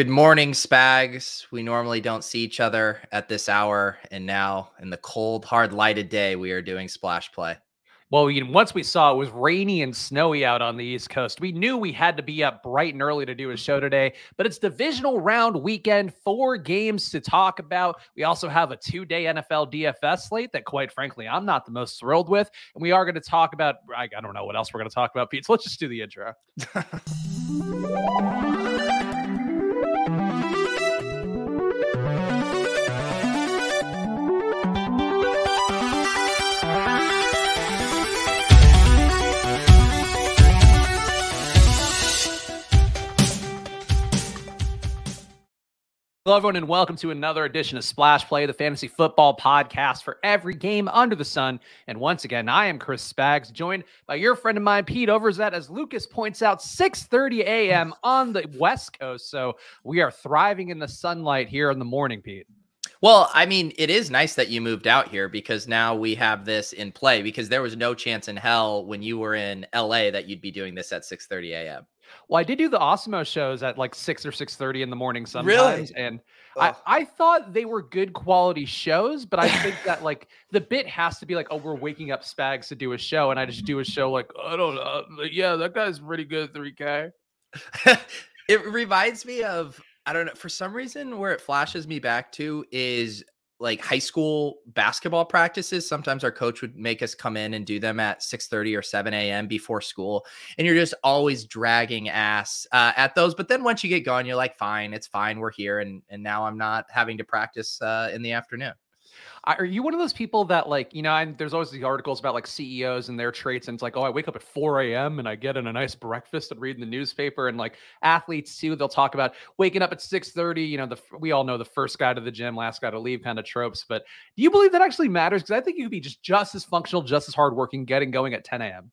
Good morning, Spags. We normally don't see each other at this hour, and now in the cold, hard lighted day, we are doing splash play. Well, we, once we saw it was rainy and snowy out on the East Coast, we knew we had to be up bright and early to do a show today. But it's divisional round weekend, four games to talk about. We also have a two day NFL DFS slate that, quite frankly, I'm not the most thrilled with. And we are going to talk about, I, I don't know what else we're going to talk about, Pete. So let's just do the intro. Hello, everyone, and welcome to another edition of Splash Play, the fantasy football podcast for every game under the sun. And once again, I am Chris Spags, joined by your friend of mine, Pete Overzet, as Lucas points out, 6:30 a.m. on the West Coast. So we are thriving in the sunlight here in the morning, Pete. Well, I mean, it is nice that you moved out here because now we have this in play because there was no chance in hell when you were in LA that you'd be doing this at 6:30 a.m. Well, I did do the Awesemo shows at like six or six thirty in the morning sometimes, really? and I, I thought they were good quality shows, but I think that like the bit has to be like, oh, we're waking up Spags to do a show, and I just do a show like, I don't know, yeah, that guy's pretty good, three K. it reminds me of I don't know for some reason where it flashes me back to is like high school basketball practices sometimes our coach would make us come in and do them at 6 30 or 7 a.m before school and you're just always dragging ass uh, at those but then once you get going you're like fine it's fine we're here and and now i'm not having to practice uh, in the afternoon are you one of those people that like you know and there's always the articles about like ceos and their traits and it's like oh i wake up at 4 a.m and i get in a nice breakfast and reading the newspaper and like athletes too they'll talk about waking up at 6 30 you know the we all know the first guy to the gym last guy to leave kind of tropes but do you believe that actually matters because i think you could be just just as functional just as hardworking getting going at 10 a.m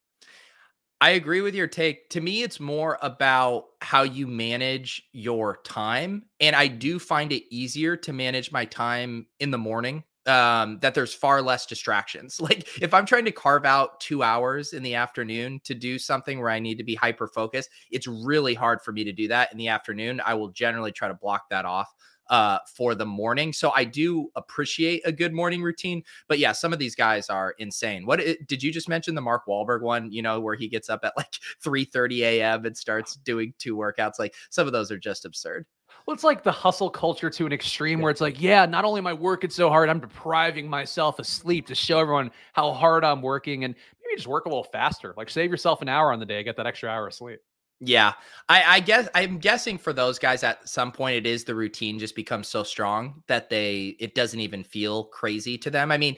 I agree with your take. To me, it's more about how you manage your time. And I do find it easier to manage my time in the morning um, that there's far less distractions. Like if I'm trying to carve out two hours in the afternoon to do something where I need to be hyper focused, it's really hard for me to do that in the afternoon. I will generally try to block that off uh, for the morning. So I do appreciate a good morning routine. But yeah, some of these guys are insane. What did you just mention the Mark Wahlberg one? You know, where he gets up at like 3 30 a.m. and starts doing two workouts. Like some of those are just absurd. Well, it's like the hustle culture to an extreme where it's like, yeah, not only am I working so hard, I'm depriving myself of sleep to show everyone how hard I'm working and maybe just work a little faster. Like save yourself an hour on the day, get that extra hour of sleep. Yeah. I, I guess I'm guessing for those guys at some point it is the routine just becomes so strong that they it doesn't even feel crazy to them. I mean,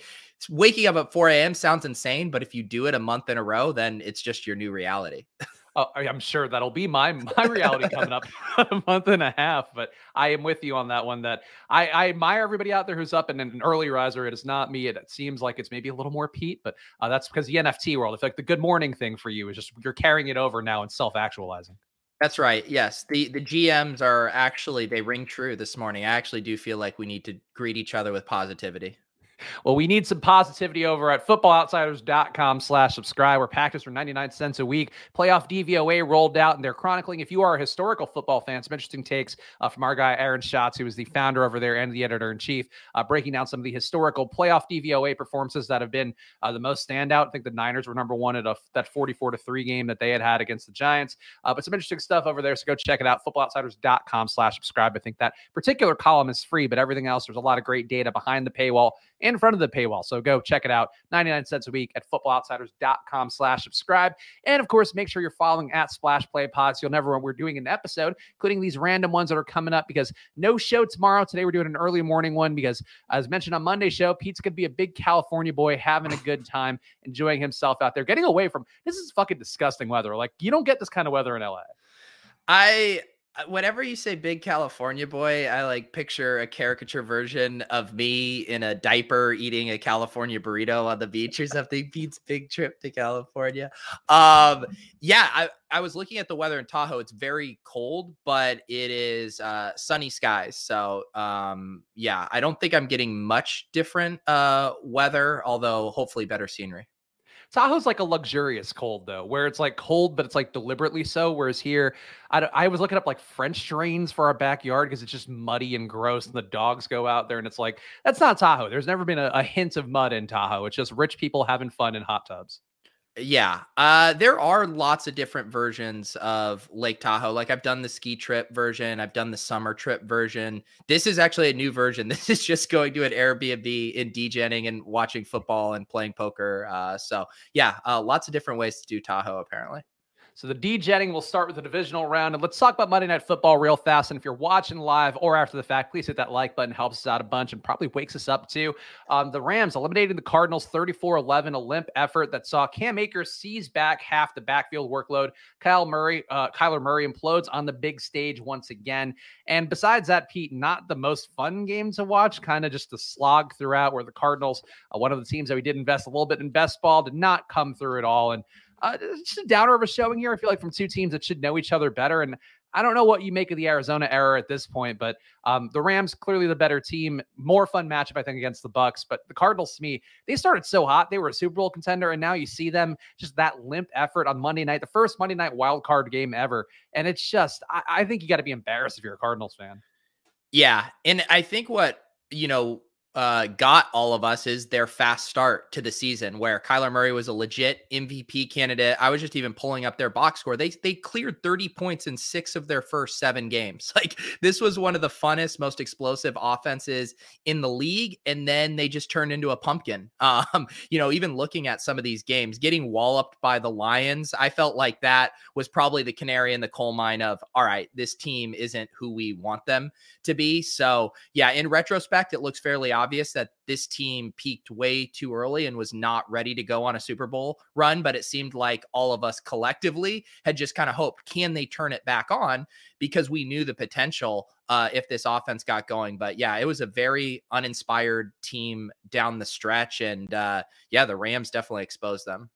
waking up at 4 a.m. sounds insane, but if you do it a month in a row, then it's just your new reality. Oh, I'm sure that'll be my my reality coming up a month and a half. But I am with you on that one. That I, I admire everybody out there who's up and an early riser. It is not me. It, it seems like it's maybe a little more Pete, but uh, that's because the NFT world. It's like the good morning thing for you is just you're carrying it over now and self actualizing. That's right. Yes, the the GMs are actually they ring true this morning. I actually do feel like we need to greet each other with positivity. Well, we need some positivity over at footballoutsiders.com slash subscribe. We're packed for 99 cents a week. Playoff DVOA rolled out, and they're chronicling, if you are a historical football fan, some interesting takes uh, from our guy, Aaron Schatz, who is the founder over there and the editor in chief, uh, breaking down some of the historical playoff DVOA performances that have been uh, the most standout. I think the Niners were number one at a, that 44 to 3 game that they had had against the Giants. Uh, but some interesting stuff over there. So go check it out. Footballoutsiders.com slash subscribe. I think that particular column is free, but everything else, there's a lot of great data behind the paywall in front of the paywall. So go check it out. 99 cents a week at footballoutsiders.com slash subscribe. And of course, make sure you're following at Splash Play Pods. So you'll never when we're doing an episode, including these random ones that are coming up because no show tomorrow. Today we're doing an early morning one because as mentioned on Monday show, Pete's gonna be a big California boy having a good time, enjoying himself out there, getting away from this is fucking disgusting weather. Like you don't get this kind of weather in LA. I whenever you say big California boy, I like picture a caricature version of me in a diaper eating a California burrito on the beach or something. Pete's big trip to California. Um, yeah, I, I was looking at the weather in Tahoe. It's very cold, but it is uh, sunny skies. So um, yeah, I don't think I'm getting much different uh, weather, although hopefully better scenery. Tahoe's like a luxurious cold though, where it's like cold, but it's like deliberately so. Whereas here, I, I was looking up like French drains for our backyard because it's just muddy and gross, and the dogs go out there, and it's like that's not Tahoe. There's never been a, a hint of mud in Tahoe. It's just rich people having fun in hot tubs. Yeah. Uh, there are lots of different versions of Lake Tahoe. Like I've done the ski trip version, I've done the summer trip version. This is actually a new version. This is just going to an Airbnb in degenning and watching football and playing poker. Uh, so yeah, uh, lots of different ways to do Tahoe apparently. So the degenning will start with the divisional round. And let's talk about Monday Night Football real fast. And if you're watching live or after the fact, please hit that like button. Helps us out a bunch and probably wakes us up too. Um, the Rams eliminating the Cardinals 34-11, a limp effort that saw Cam Akers seize back half the backfield workload. Kyle Murray, uh, Kyler Murray implodes on the big stage once again. And besides that, Pete, not the most fun game to watch, kind of just a slog throughout where the Cardinals, uh, one of the teams that we did invest a little bit in best ball, did not come through at all. And uh, just a downer of a showing here. I feel like from two teams that should know each other better. And I don't know what you make of the Arizona error at this point, but um, the Rams clearly the better team, more fun matchup I think against the Bucs. But the Cardinals, to me, they started so hot; they were a Super Bowl contender, and now you see them just that limp effort on Monday night, the first Monday night wild card game ever, and it's just I, I think you got to be embarrassed if you're a Cardinals fan. Yeah, and I think what you know uh, got all of us is their fast start to the season, where Kyler Murray was a legit MVP candidate. I was just even pulling up their box score. They they cleared 30 points in six of their first seven games. Like this was one of the funnest, most explosive offenses in the league, and then they just turned into a pumpkin. Um, you know, even looking at some of these games, getting walloped by the Lions, I felt like that was probably the canary in the coal mine of all right, this team isn't who we want them to be. So yeah, in retrospect, it looks fairly obvious that this team peaked way too early and was not ready to go on a Super Bowl run. But it seemed like all of us collectively had just kind of hoped, can they turn it back on? Because we knew the potential uh, if this offense got going. But yeah, it was a very uninspired team down the stretch. And uh, yeah, the Rams definitely exposed them.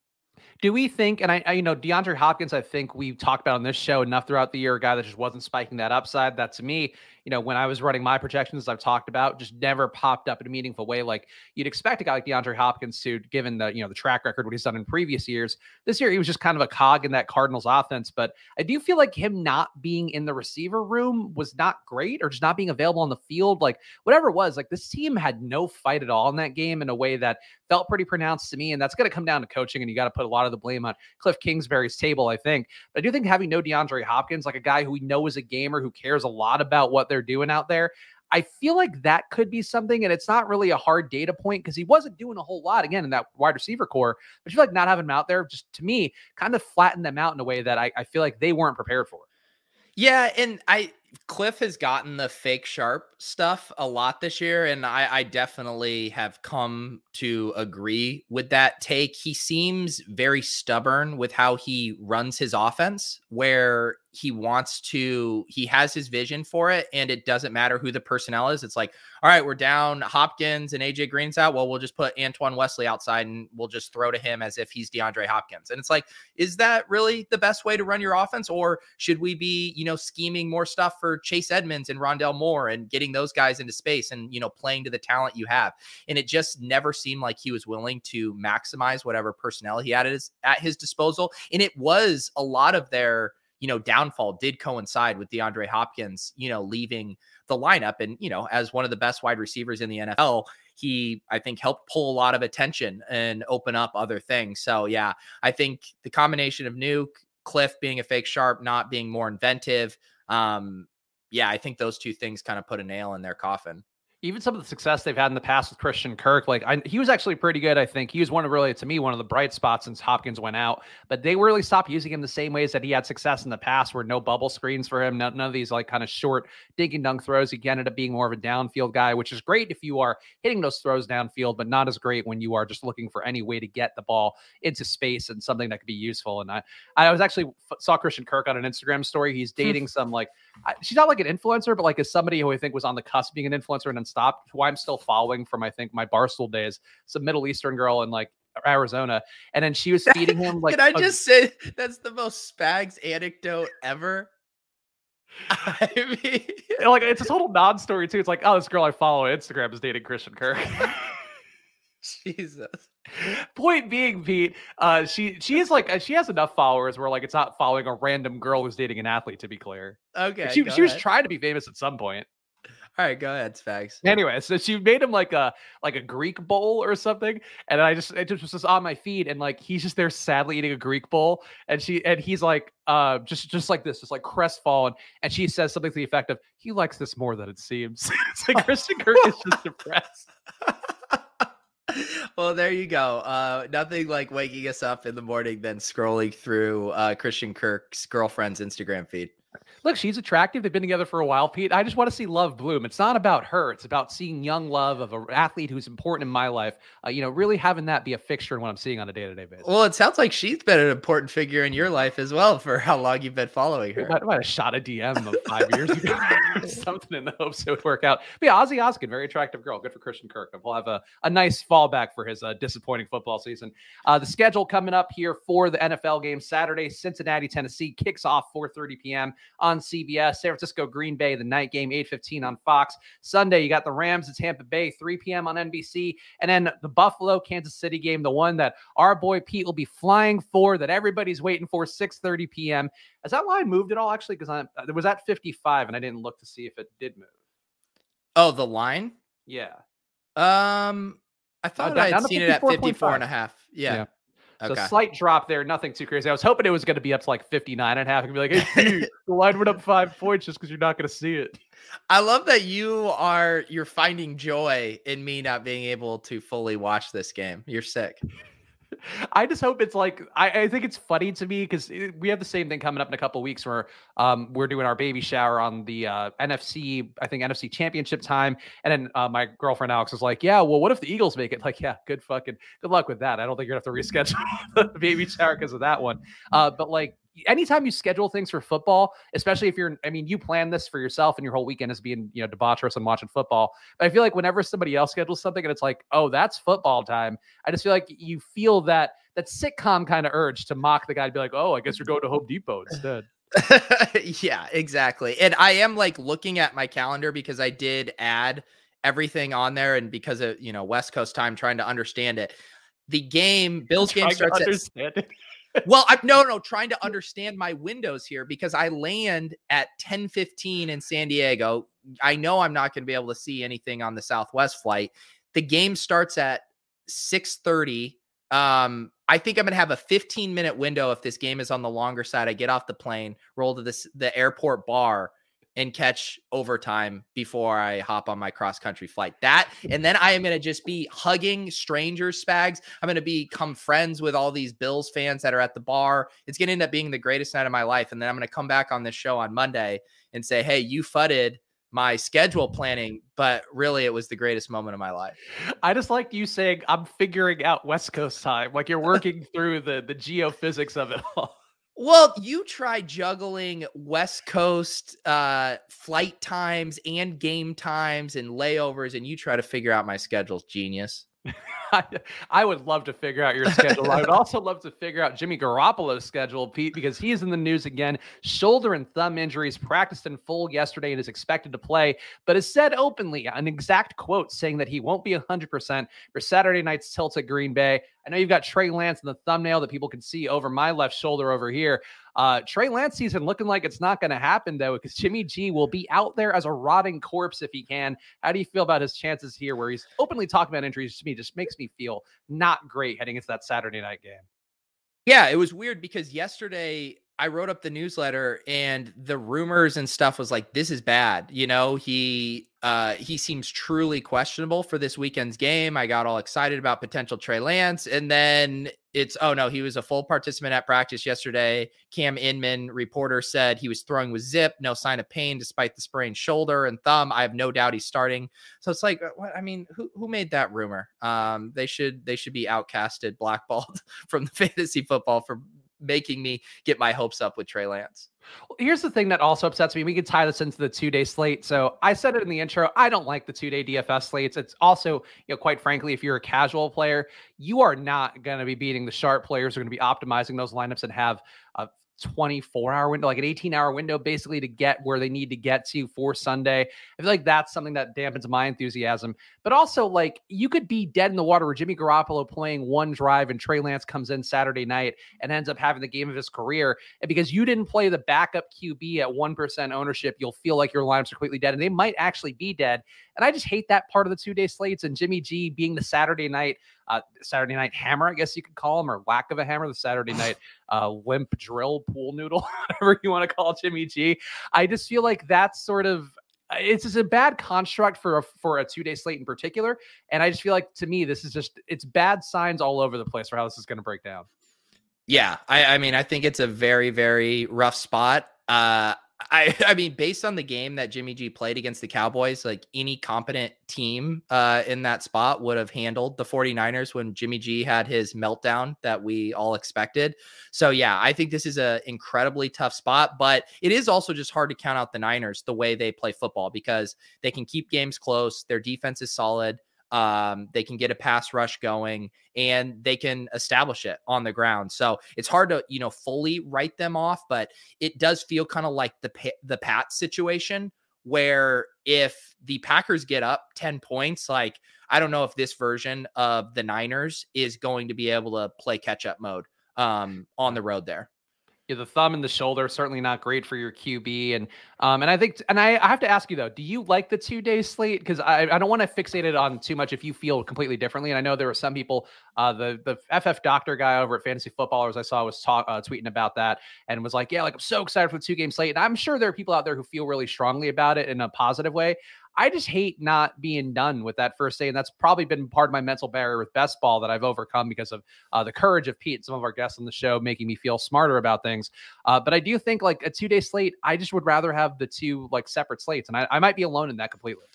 Do we think, and I, I, you know, DeAndre Hopkins, I think we've talked about on this show enough throughout the year, a guy that just wasn't spiking that upside. That to me, you know, when I was running my projections, I've talked about, just never popped up in a meaningful way like you'd expect a guy like DeAndre Hopkins to, given the, you know, the track record, what he's done in previous years. This year, he was just kind of a cog in that Cardinals offense. But I do feel like him not being in the receiver room was not great or just not being available on the field. Like, whatever it was, like this team had no fight at all in that game in a way that felt pretty pronounced to me. And that's going to come down to coaching. And you got to put a lot of the blame on Cliff Kingsbury's table, I think. But I do think having no DeAndre Hopkins, like a guy who we know is a gamer who cares a lot about what they're doing out there, I feel like that could be something, and it's not really a hard data point because he wasn't doing a whole lot again in that wide receiver corps. But you like not having him out there, just to me, kind of flattened them out in a way that I, I feel like they weren't prepared for. Yeah, and I Cliff has gotten the fake sharp stuff a lot this year, and I, I, definitely have come to agree with that take. He seems very stubborn with how he runs his offense, where he wants to, he has his vision for it, and it doesn't matter who the personnel is. It's like, all right, we're down Hopkins and AJ Green's out. Well, we'll just put Antoine Wesley outside and we'll just throw to him as if he's DeAndre Hopkins. And it's like, is that really the best way to run your offense? Or should we be, you know, scheming more stuff for Chase Edmonds and Rondale Moore and getting those guys into space and, you know, playing to the talent you have? And it just never seemed like he was willing to maximize whatever personnel he had at his, at his disposal. And it was a lot of their, you know, downfall did coincide with DeAndre Hopkins, you know, leaving the lineup. And, you know, as one of the best wide receivers in the NFL, he, I think, helped pull a lot of attention and open up other things. So, yeah, I think the combination of Nuke, Cliff being a fake sharp, not being more inventive, um, yeah, I think those two things kind of put a nail in their coffin even some of the success they've had in the past with Christian Kirk, like I, he was actually pretty good. I think he was one of really, to me, one of the bright spots since Hopkins went out. But they really stopped using him the same ways that he had success in the past, where no bubble screens for him, none, none of these like kind of short dink and dunk throws. He ended up being more of a downfield guy, which is great if you are hitting those throws downfield, but not as great when you are just looking for any way to get the ball into space and something that could be useful. And I, I was actually saw Christian Kirk on an Instagram story. He's hmm. dating some like I, she's not like an influencer, but like as somebody who I think was on the cusp of being an influencer and then stopped, who I'm still following from I think my Barstool days, some Middle Eastern girl in like Arizona, and then she was feeding him like. Can I just say that's the most Spags anecdote ever? I mean, like it's a total non-story too. It's like, oh, this girl I follow on Instagram is dating Christian Kirk. Jesus. Point being, Pete, uh, she she is like uh, she has enough followers where like it's not following a random girl who's dating an athlete. To be clear, Okay. she she was trying to be famous at some point. All right, go ahead, Spags. Anyway, so she made him like a like a Greek bowl or something, and I just it just was just on my feed, and like he's just there sadly eating a Greek bowl, and she and he's like uh just just like this, just like crestfallen, and she says something to the effect of he likes this more than it seems. it's like Christian Kirk is just depressed. well, there you go. Uh, nothing like waking us up in the morning, then scrolling through uh, Christian Kirk's girlfriend's Instagram feed. Look, she's attractive. They've been together for a while, Pete. I just want to see love bloom. It's not about her. It's about seeing young love of an athlete who's important in my life. Uh, you know, really having that be a fixture in what I'm seeing on a day to day basis. Well, it sounds like she's been an important figure in your life as well for how long you've been following her. I might have shot a DM of five years ago or something in the hopes it would work out. But yeah, Ozzy Oskin, very attractive girl. Good for Christian Kirk. We'll have a, a nice fallback for his uh, disappointing football season. Uh, the schedule coming up here for the NFL game Saturday, Cincinnati, Tennessee kicks off 4:30 p.m. on CBS. San Francisco, Green Bay, the night game 8:15 on Fox. Sunday, you got the Rams at Tampa Bay, 3 p.m. on NBC, and then the Buffalo Kansas City game, the one that our boy Pete will be flying for, that everybody's waiting for, 6:30 p.m. Has that line moved at all? Actually, because I it was at 55, and I didn't look to see if it did move. Oh, the line? Yeah. Um, I thought down- I down had seen it at 54 54.5. and a half. Yeah. Yeah. So Okay. slight drop there, nothing too crazy. I was hoping it was going to be up to like 59 and a half and be like, hey, dude, the line went up five points just because you're not going to see it. I love that you are you're finding joy in me not being able to fully watch this game. You're sick. I just hope it's like I, I think it's funny to me because we have the same thing coming up in a couple weeks where um we're doing our baby shower on the uh, NFC I think NFC Championship time, and then uh, my girlfriend Alex is like, "Yeah, well, what if the Eagles make it?" Like, yeah, good fucking good luck with that. I don't think you're gonna have to reschedule the baby shower because of that one. Uh, but like anytime you schedule things for football, especially if you're, I mean, you plan this for yourself and your whole weekend is being, you know, debaucherous and watching football. But I feel like whenever somebody else schedules something and it's like, oh, that's football time, I just feel like you feel that that sitcom kind of urge to mock the guy to be like, oh, I guess you're going to Home Depot instead. yeah, exactly. And I am like looking at my calendar because I did add everything on there and because of, you know, West Coast time trying to understand it. The game, Bills game starts at. Well, I'm no, no, trying to understand my windows here because I land at 10:15 in San Diego. I know I'm not going to be able to see anything on the Southwest flight. The game starts at 6:30. Um, I think I'm going to have a 15 minute window if this game is on the longer side. I get off the plane, roll to this the airport bar, and catch overtime before I hop on my cross country flight. That, and then I am going to just be hugging strangers, spags. I'm going to become friends with all these Bills fans that are at the bar. It's going to end up being the greatest night of my life. And then I'm going to come back on this show on Monday and say, hey, you fudded my schedule planning, but really it was the greatest moment of my life. I just like you saying I'm figuring out West Coast time. Like you're working through the the geophysics of it all. Well, you try juggling West Coast uh, flight times and game times and layovers, and you try to figure out my schedules, genius. I, I would love to figure out your schedule. I would also love to figure out Jimmy Garoppolo's schedule, Pete, because he's in the news again. Shoulder and thumb injuries, practiced in full yesterday and is expected to play, but has said openly an exact quote saying that he won't be 100% for Saturday night's tilt at Green Bay. I know you've got Trey Lance in the thumbnail that people can see over my left shoulder over here. Uh, Trey Lance season looking like it's not going to happen though, because Jimmy G will be out there as a rotting corpse if he can. How do you feel about his chances here, where he's openly talking about injuries? To me, just makes me feel not great heading into that Saturday night game. Yeah, it was weird because yesterday I wrote up the newsletter and the rumors and stuff was like, this is bad. You know, he uh he seems truly questionable for this weekend's game. I got all excited about potential Trey Lance, and then it's oh no, he was a full participant at practice yesterday. Cam Inman, reporter, said he was throwing with zip, no sign of pain despite the sprained shoulder and thumb. I have no doubt he's starting. So it's like, uh, what? I mean, who who made that rumor? Um, they should they should be outcasted, blackballed from the fantasy football for making me get my hopes up with Trey Lance. Well, here's the thing that also upsets me. We could tie this into the two day slate. So I said it in the intro. I don't like the two day DFS slates. It's also, you know, quite frankly, if you're a casual player, you are not going to be beating the sharp players are going to be optimizing those lineups and have uh, 24 hour window, like an 18 hour window, basically to get where they need to get to for Sunday. I feel like that's something that dampens my enthusiasm. But also, like, you could be dead in the water with Jimmy Garoppolo playing one drive and Trey Lance comes in Saturday night and ends up having the game of his career. And because you didn't play the backup QB at 1% ownership, you'll feel like your lineups are completely dead. And they might actually be dead. And I just hate that part of the two day slates and Jimmy G being the Saturday night, uh, Saturday night hammer, I guess you could call him, or lack of a hammer, the Saturday night uh, limp drill pool noodle, whatever you want to call Jimmy G. I just feel like that's sort of it's just a bad construct for a for a two day slate in particular. And I just feel like to me, this is just it's bad signs all over the place for how this is going to break down. Yeah, I, I mean, I think it's a very, very rough spot. Uh, I I mean, based on the game that Jimmy G played against the Cowboys, like any competent team uh, in that spot would have handled the 49ers when Jimmy G had his meltdown that we all expected. So yeah, I think this is an incredibly tough spot, but it is also just hard to count out the Niners the way they play football because they can keep games close. Their defense is solid. Um, they can get a pass rush going and they can establish it on the ground. So it's hard to, you know, fully write them off, but it does feel kind of like the the Pat situation where if the Packers get up 10 points, like I don't know if this version of the Niners is going to be able to play catch up mode um, on the road there the thumb and the shoulder certainly not great for your QB. And um, and I think and I, I have to ask you though, do you like the two day slate? Because I, I don't want to fixate it on too much if you feel completely differently. And I know there were some people, uh, the the FF Doctor guy over at Fantasy Footballers I saw was talk uh, tweeting about that and was like, yeah, like I'm so excited for the two game slate. And I'm sure there are people out there who feel really strongly about it in a positive way. I just hate not being done with that first day. And that's probably been part of my mental barrier with best ball that I've overcome because of uh, the courage of Pete and some of our guests on the show making me feel smarter about things. Uh, but I do think like a two day slate, I just would rather have the two like separate slates. And I, I might be alone in that completely.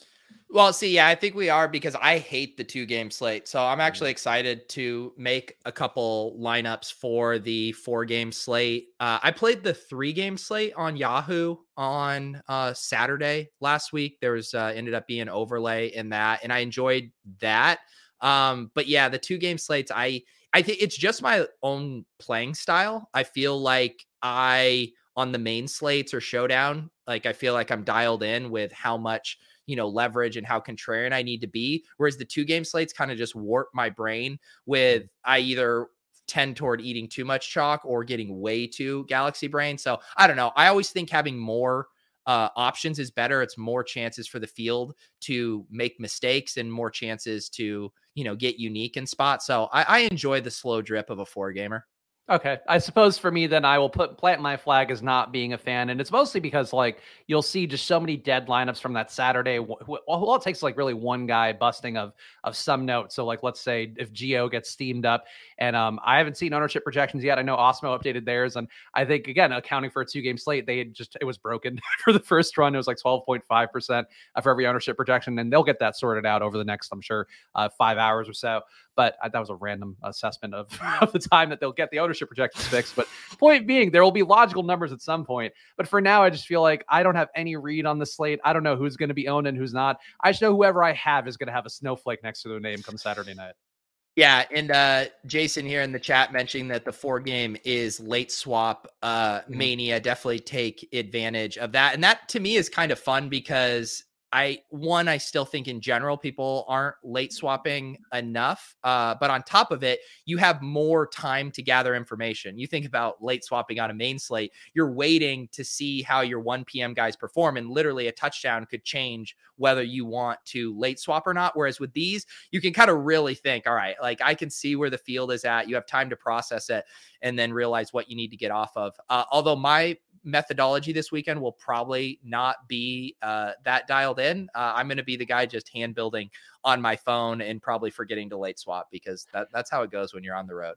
Well, see, yeah, I think we are because I hate the two game slate. So I'm actually excited to make a couple lineups for the four game slate. Uh, I played the three game slate on Yahoo on uh, Saturday last week. There was uh, ended up being overlay in that, and I enjoyed that. Um, but yeah, the two game slates, I I think it's just my own playing style. I feel like I on the main slates or showdown, like I feel like I'm dialed in with how much you know, leverage and how contrarian I need to be. Whereas the two game slates kind of just warp my brain with I either tend toward eating too much chalk or getting way too galaxy brain. So I don't know. I always think having more uh, options is better. It's more chances for the field to make mistakes and more chances to, you know, get unique in spots. So I, I enjoy the slow drip of a four gamer. Okay. I suppose for me, then I will put plant my flag as not being a fan. And it's mostly because, like, you'll see just so many dead lineups from that Saturday. Well, all it takes like really one guy busting of of some note. So, like, let's say if Geo gets steamed up, and um, I haven't seen ownership projections yet. I know Awesemo updated theirs. And I think, again, accounting for a two game slate, they just, it was broken for the first run. It was like 12.5% for every ownership projection. And they'll get that sorted out over the next, I'm sure, uh, five hours or so but uh, that was a random assessment of, of the time that they'll get the ownership projections fixed. But point being, there will be logical numbers at some point. But for now, I just feel like I don't have any read on the slate. I don't know who's going to be owned and who's not. I just know whoever I have is going to have a snowflake next to their name come Saturday night. Yeah, and uh, Jason here in the chat mentioning that the four game is late swap uh, mm-hmm. mania. Definitely take advantage of that, and that to me is kind of fun because I one, I still think in general people aren't late swapping enough. Uh, but on top of it, you have more time to gather information. You think about late swapping on a main slate, you're waiting to see how your 1 p.m. guys perform, and literally a touchdown could change whether you want to late swap or not. Whereas with these, you can kind of really think, all right, like I can see where the field is at. You have time to process it and then realize what you need to get off of. Uh, although my methodology this weekend will probably not be uh, that dialed in. Uh, I'm going to be the guy just hand building on my phone and probably forgetting to late swap because that, that's how it goes when you're on the road.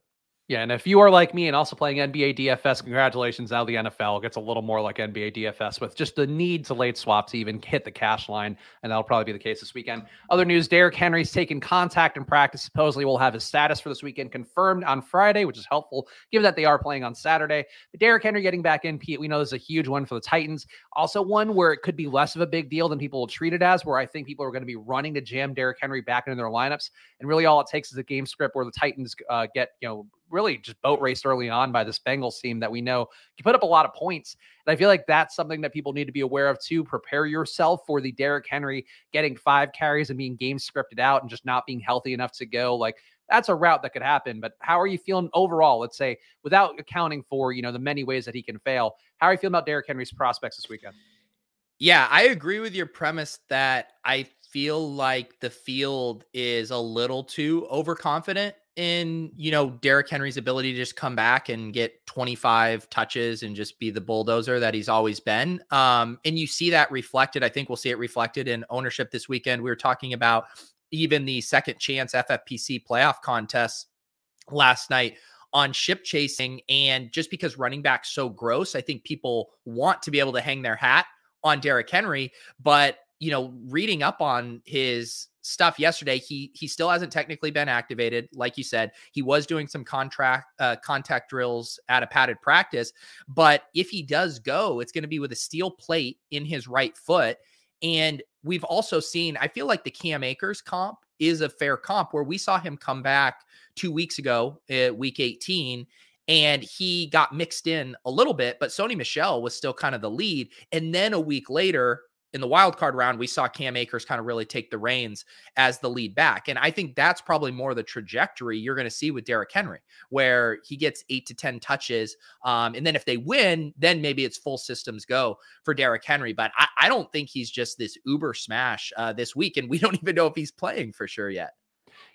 Yeah, and if you are like me and also playing NBA DFS, congratulations. Now the NFL gets a little more like NBA DFS with just the need to late swap to even hit the cash line, and that'll probably be the case this weekend. Other news: Derrick Henry's taken contact in practice. Supposedly, will have his status for this weekend confirmed on Friday, which is helpful given that they are playing on Saturday. But Derrick Henry getting back in, Pete, we know this is a huge one for the Titans. Also, one where it could be less of a big deal than people will treat it as, where I think people are going to be running to jam Derrick Henry back into their lineups, and really all it takes is a game script where the Titans uh, get you know really just boat raced early on by this Bengals team that we know can put up a lot of points. And I feel like that's something that people need to be aware of too. Prepare yourself for the Derrick Henry getting five carries and being game scripted out and just not being healthy enough to go. Like that's a route that could happen. But how are you feeling overall? Let's say without accounting for you know the many ways that he can fail. How are you feeling about Derrick Henry's prospects this weekend? Yeah, I agree with your premise that I feel like the field is a little too overconfident in, you know, Derrick Henry's ability to just come back and get 25 touches and just be the bulldozer that he's always been. Um, and you see that reflected. I think we'll see it reflected in ownership this weekend. We were talking about even the second chance FFPC playoff contest last night on ship chasing. And just because running back's so gross, I think people want to be able to hang their hat on Derrick Henry, but you know, reading up on his stuff yesterday, he he still hasn't technically been activated. Like you said, he was doing some contract uh, contact drills at a padded practice, but if he does go, it's going to be with a steel plate in his right foot. And we've also seen, I feel like the Cam Akers comp is a fair comp where we saw him come back two weeks ago, uh, week 18, and he got mixed in a little bit, but Sony Michel was still kind of the lead. And then a week later, in the wild card round, we saw Cam Akers kind of really take the reins as the lead back. And I think that's probably more the trajectory you're going to see with Derrick Henry, where he gets eight to 10 touches. Um, and then if they win, then maybe it's full systems go for Derrick Henry. But I, I don't think he's just this uber smash uh, this week. And we don't even know if he's playing for sure yet.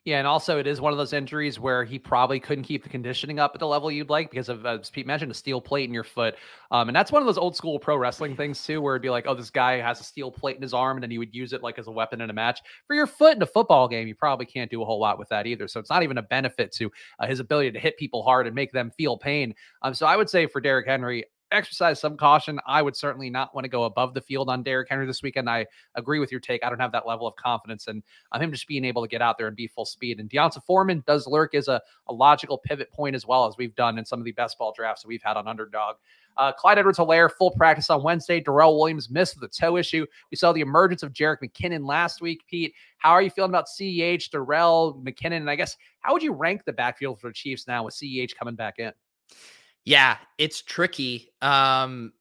Yeah, and also it is one of those injuries where he probably couldn't keep the conditioning up at the level you'd like because of, as Pete mentioned, a steel plate in your foot. Um, and that's one of those old school pro wrestling things too, where it'd be like, oh, this guy has a steel plate in his arm, and then he would use it like as a weapon in a match. For your foot in a football game, you probably can't do a whole lot with that either. So it's not even a benefit to uh, his ability to hit people hard and make them feel pain. Um, so I would say for Derrick Henry, exercise some caution. I would certainly not want to go above the field on Derrick Henry this weekend. I agree with your take. I don't have that level of confidence and um, him just being able to get out there and be full speed. And D'Onta Foreman does lurk as a, a logical pivot point as well as we've done in some of the best ball drafts that we've had on underdog. Uh, Clyde Edwards Helaire, full practice on Wednesday. Darrel Williams missed with a toe issue. We saw the emergence of Jerick McKinnon last week. Pete, how are you feeling about CEH, Darrel, McKinnon? And I guess, how would you rank the backfield for the Chiefs now with CEH coming back in? Yeah, it's tricky. Um,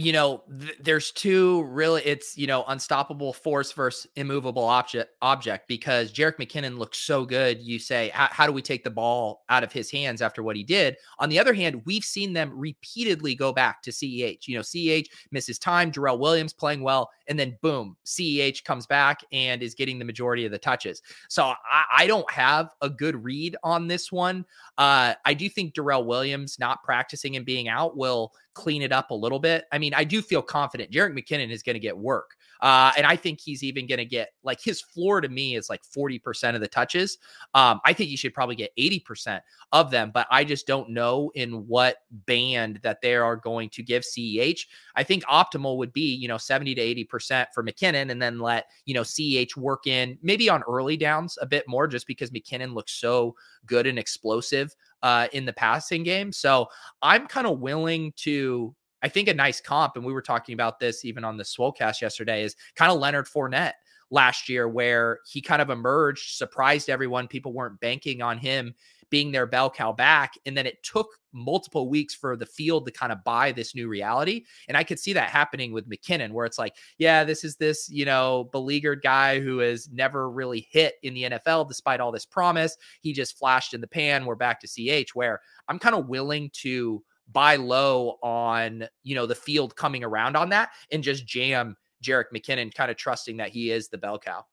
you know, th- there's two really, it's, you know, unstoppable force versus immovable object object because Jerick McKinnon looks so good. You say, how do we take the ball out of his hands after what he did? On the other hand, we've seen them repeatedly go back to CEH. You know, CEH misses time, Darrel Williams playing well, and then boom, CEH comes back and is getting the majority of the touches. So I, I don't have a good read on this one. Uh, I do think Darrel Williams not practicing and being out will clean it up a little bit. I mean, I do feel confident Jerick McKinnon is going to get work. Uh, and I think he's even going to get like his floor to me is like 40% of the touches. Um, I think he should probably get 80% of them, but I just don't know in what band that they are going to give CEH. I think optimal would be, you know, 70 to 80% for McKinnon and then let, you know, CEH work in maybe on early downs a bit more just because McKinnon looks so good and explosive uh, in the passing game. So I'm kind of willing to I think a nice comp, and we were talking about this even on the Swolecast yesterday, is kind of Leonard Fournette last year, where he kind of emerged, surprised everyone. People weren't banking on him being their bell cow back. And then it took multiple weeks for the field to kind of buy this new reality. And I could see that happening with McKinnon, where it's like, yeah, this is this, you know, beleaguered guy who has never really hit in the NFL despite all this promise. He just flashed in the pan. We're back to CH, where I'm kind of willing to buy low on, you know, the field coming around on that and just jam Jerick McKinnon, kind of trusting that he is the bell cow.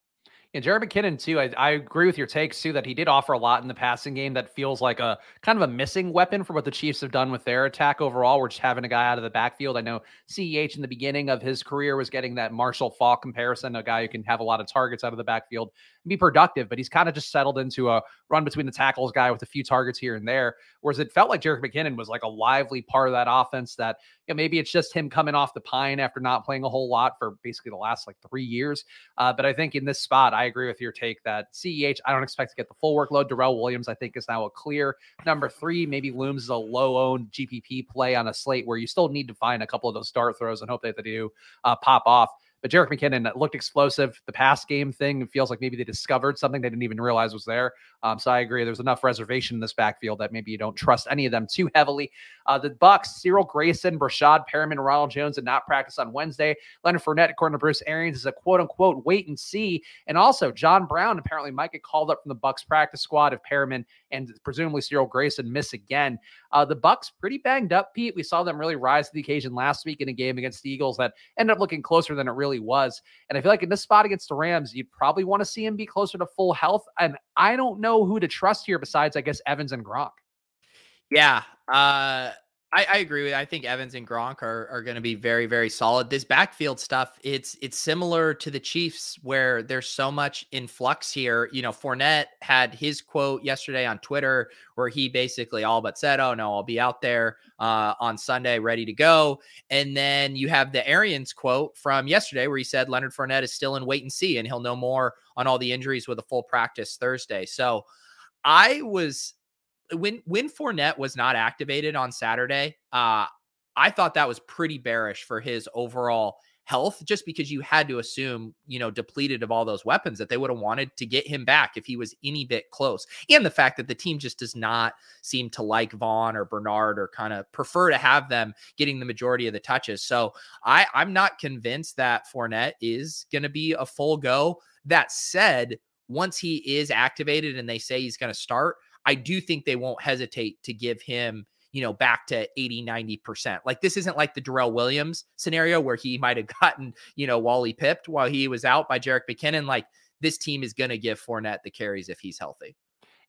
And Jerick McKinnon, too, I, I, agree with your takes, too, that he did offer a lot in the passing game that feels like a kind of a missing weapon for what the Chiefs have done with their attack overall. We're just having a guy out of the backfield. I know CEH in the beginning of his career was getting that Marshall Faulk comparison, a guy who can have a lot of targets out of the backfield be productive, but he's kind of just settled into a run between the tackles guy with a few targets here and there. Whereas it felt like Jerick McKinnon was like a lively part of that offense that you know, maybe it's just him coming off the pine after not playing a whole lot for basically the last like three years. Uh, but I think in this spot, I agree with your take that CEH, I don't expect to get the full workload. Darrel Williams, I think, is now a clear number three. Maybe Looms is a low owned GPP play on a slate where you still need to find a couple of those dart throws and hope that they do uh, pop off. But Jerick McKinnon looked explosive. The pass game thing feels like maybe they discovered something they didn't even realize was there. Um, so I agree. There's enough reservation in this backfield that maybe you don't trust any of them too heavily. Uh, the Bucs, Cyril Grayson, Breshad Perriman, Ronald Jones did not practice on Wednesday. Leonard Fournette, according to Bruce Arians, is a quote unquote wait and see. And also John Brown apparently might get called up from the Bucs practice squad if Perriman and presumably Cyril Grayson miss again. Uh, the Bucs pretty banged up, Pete. We saw them really rise to the occasion last week in a game against the Eagles that ended up looking closer than it really was. And I feel like in this spot against the Rams, you'd probably want to see him be closer to full health. And I don't know who to trust here besides, I guess, Evans and Gronk. Yeah. Uh, I, I, agree with. I think Evans and Gronk are are going to be very very solid. This backfield stuff, it's it's similar to the Chiefs where there's so much in flux here. You know, Fournette had his quote yesterday on Twitter where he basically all but said, "Oh no, I'll be out there uh, on Sunday, ready to go." And then you have the Arians quote from yesterday where he said Leonard Fournette is still in wait and see, and he'll know more on all the injuries with a full practice Thursday. So I was when when Fournette was not activated on Saturday, uh, I thought that was pretty bearish for his overall health, just because you had to assume, you know, depleted of all those weapons that they would have wanted to get him back if he was any bit close. And the fact that the team just does not seem to like Vaughn or Bernard or kind of prefer to have them getting the majority of the touches. So I, I'm not convinced that Fournette is going to be a full go. That said, once he is activated and they say he's going to start, I do think they won't hesitate to give him, you know, back to 80, 90%. Like this isn't like the Darrel Williams scenario where he might have gotten, you know, Wally pipped while he was out by Jerick McKinnon. Like this team is going to give Fournette the carries if he's healthy.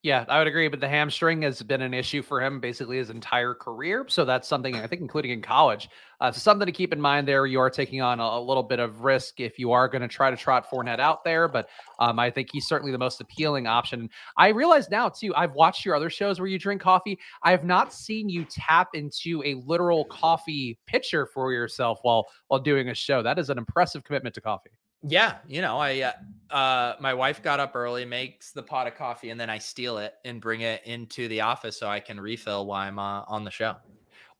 Yeah, I would agree. But the hamstring has been an issue for him basically his entire career. So that's something I think, including in college. Uh, so something to keep in mind there. You are taking on a, a little bit of risk if you are going to try to trot Fournette out there. But um, I think he's certainly the most appealing option. I realize now too. I've watched your other shows where you drink coffee. I have not seen you tap into a literal coffee pitcher for yourself while while doing a show. That is an impressive commitment to coffee. Yeah, you know, I uh, uh my wife got up early, makes the pot of coffee, and then I steal it and bring it into the office so I can refill while I'm uh, on the show.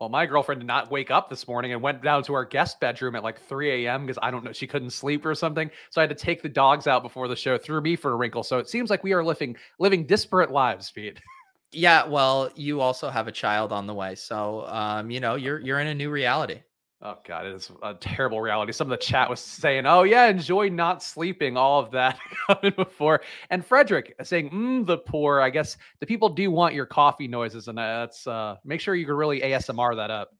Well, my girlfriend did not wake up this morning and went down to our guest bedroom at like 3 a.m. because I don't know, she couldn't sleep or something. So I had to take the dogs out before the show, threw me for a wrinkle. So it seems like we are living living disparate lives, Pete. Yeah, well, you also have a child on the way, so um, you know you're you're in a new reality. Oh god, it is a terrible reality. Some of the chat was saying, "Oh yeah, enjoy not sleeping." All of that coming before, and Frederick saying, mm, "The poor." I guess the people do want your coffee noises, and that's uh, make sure you can really ASMR that up.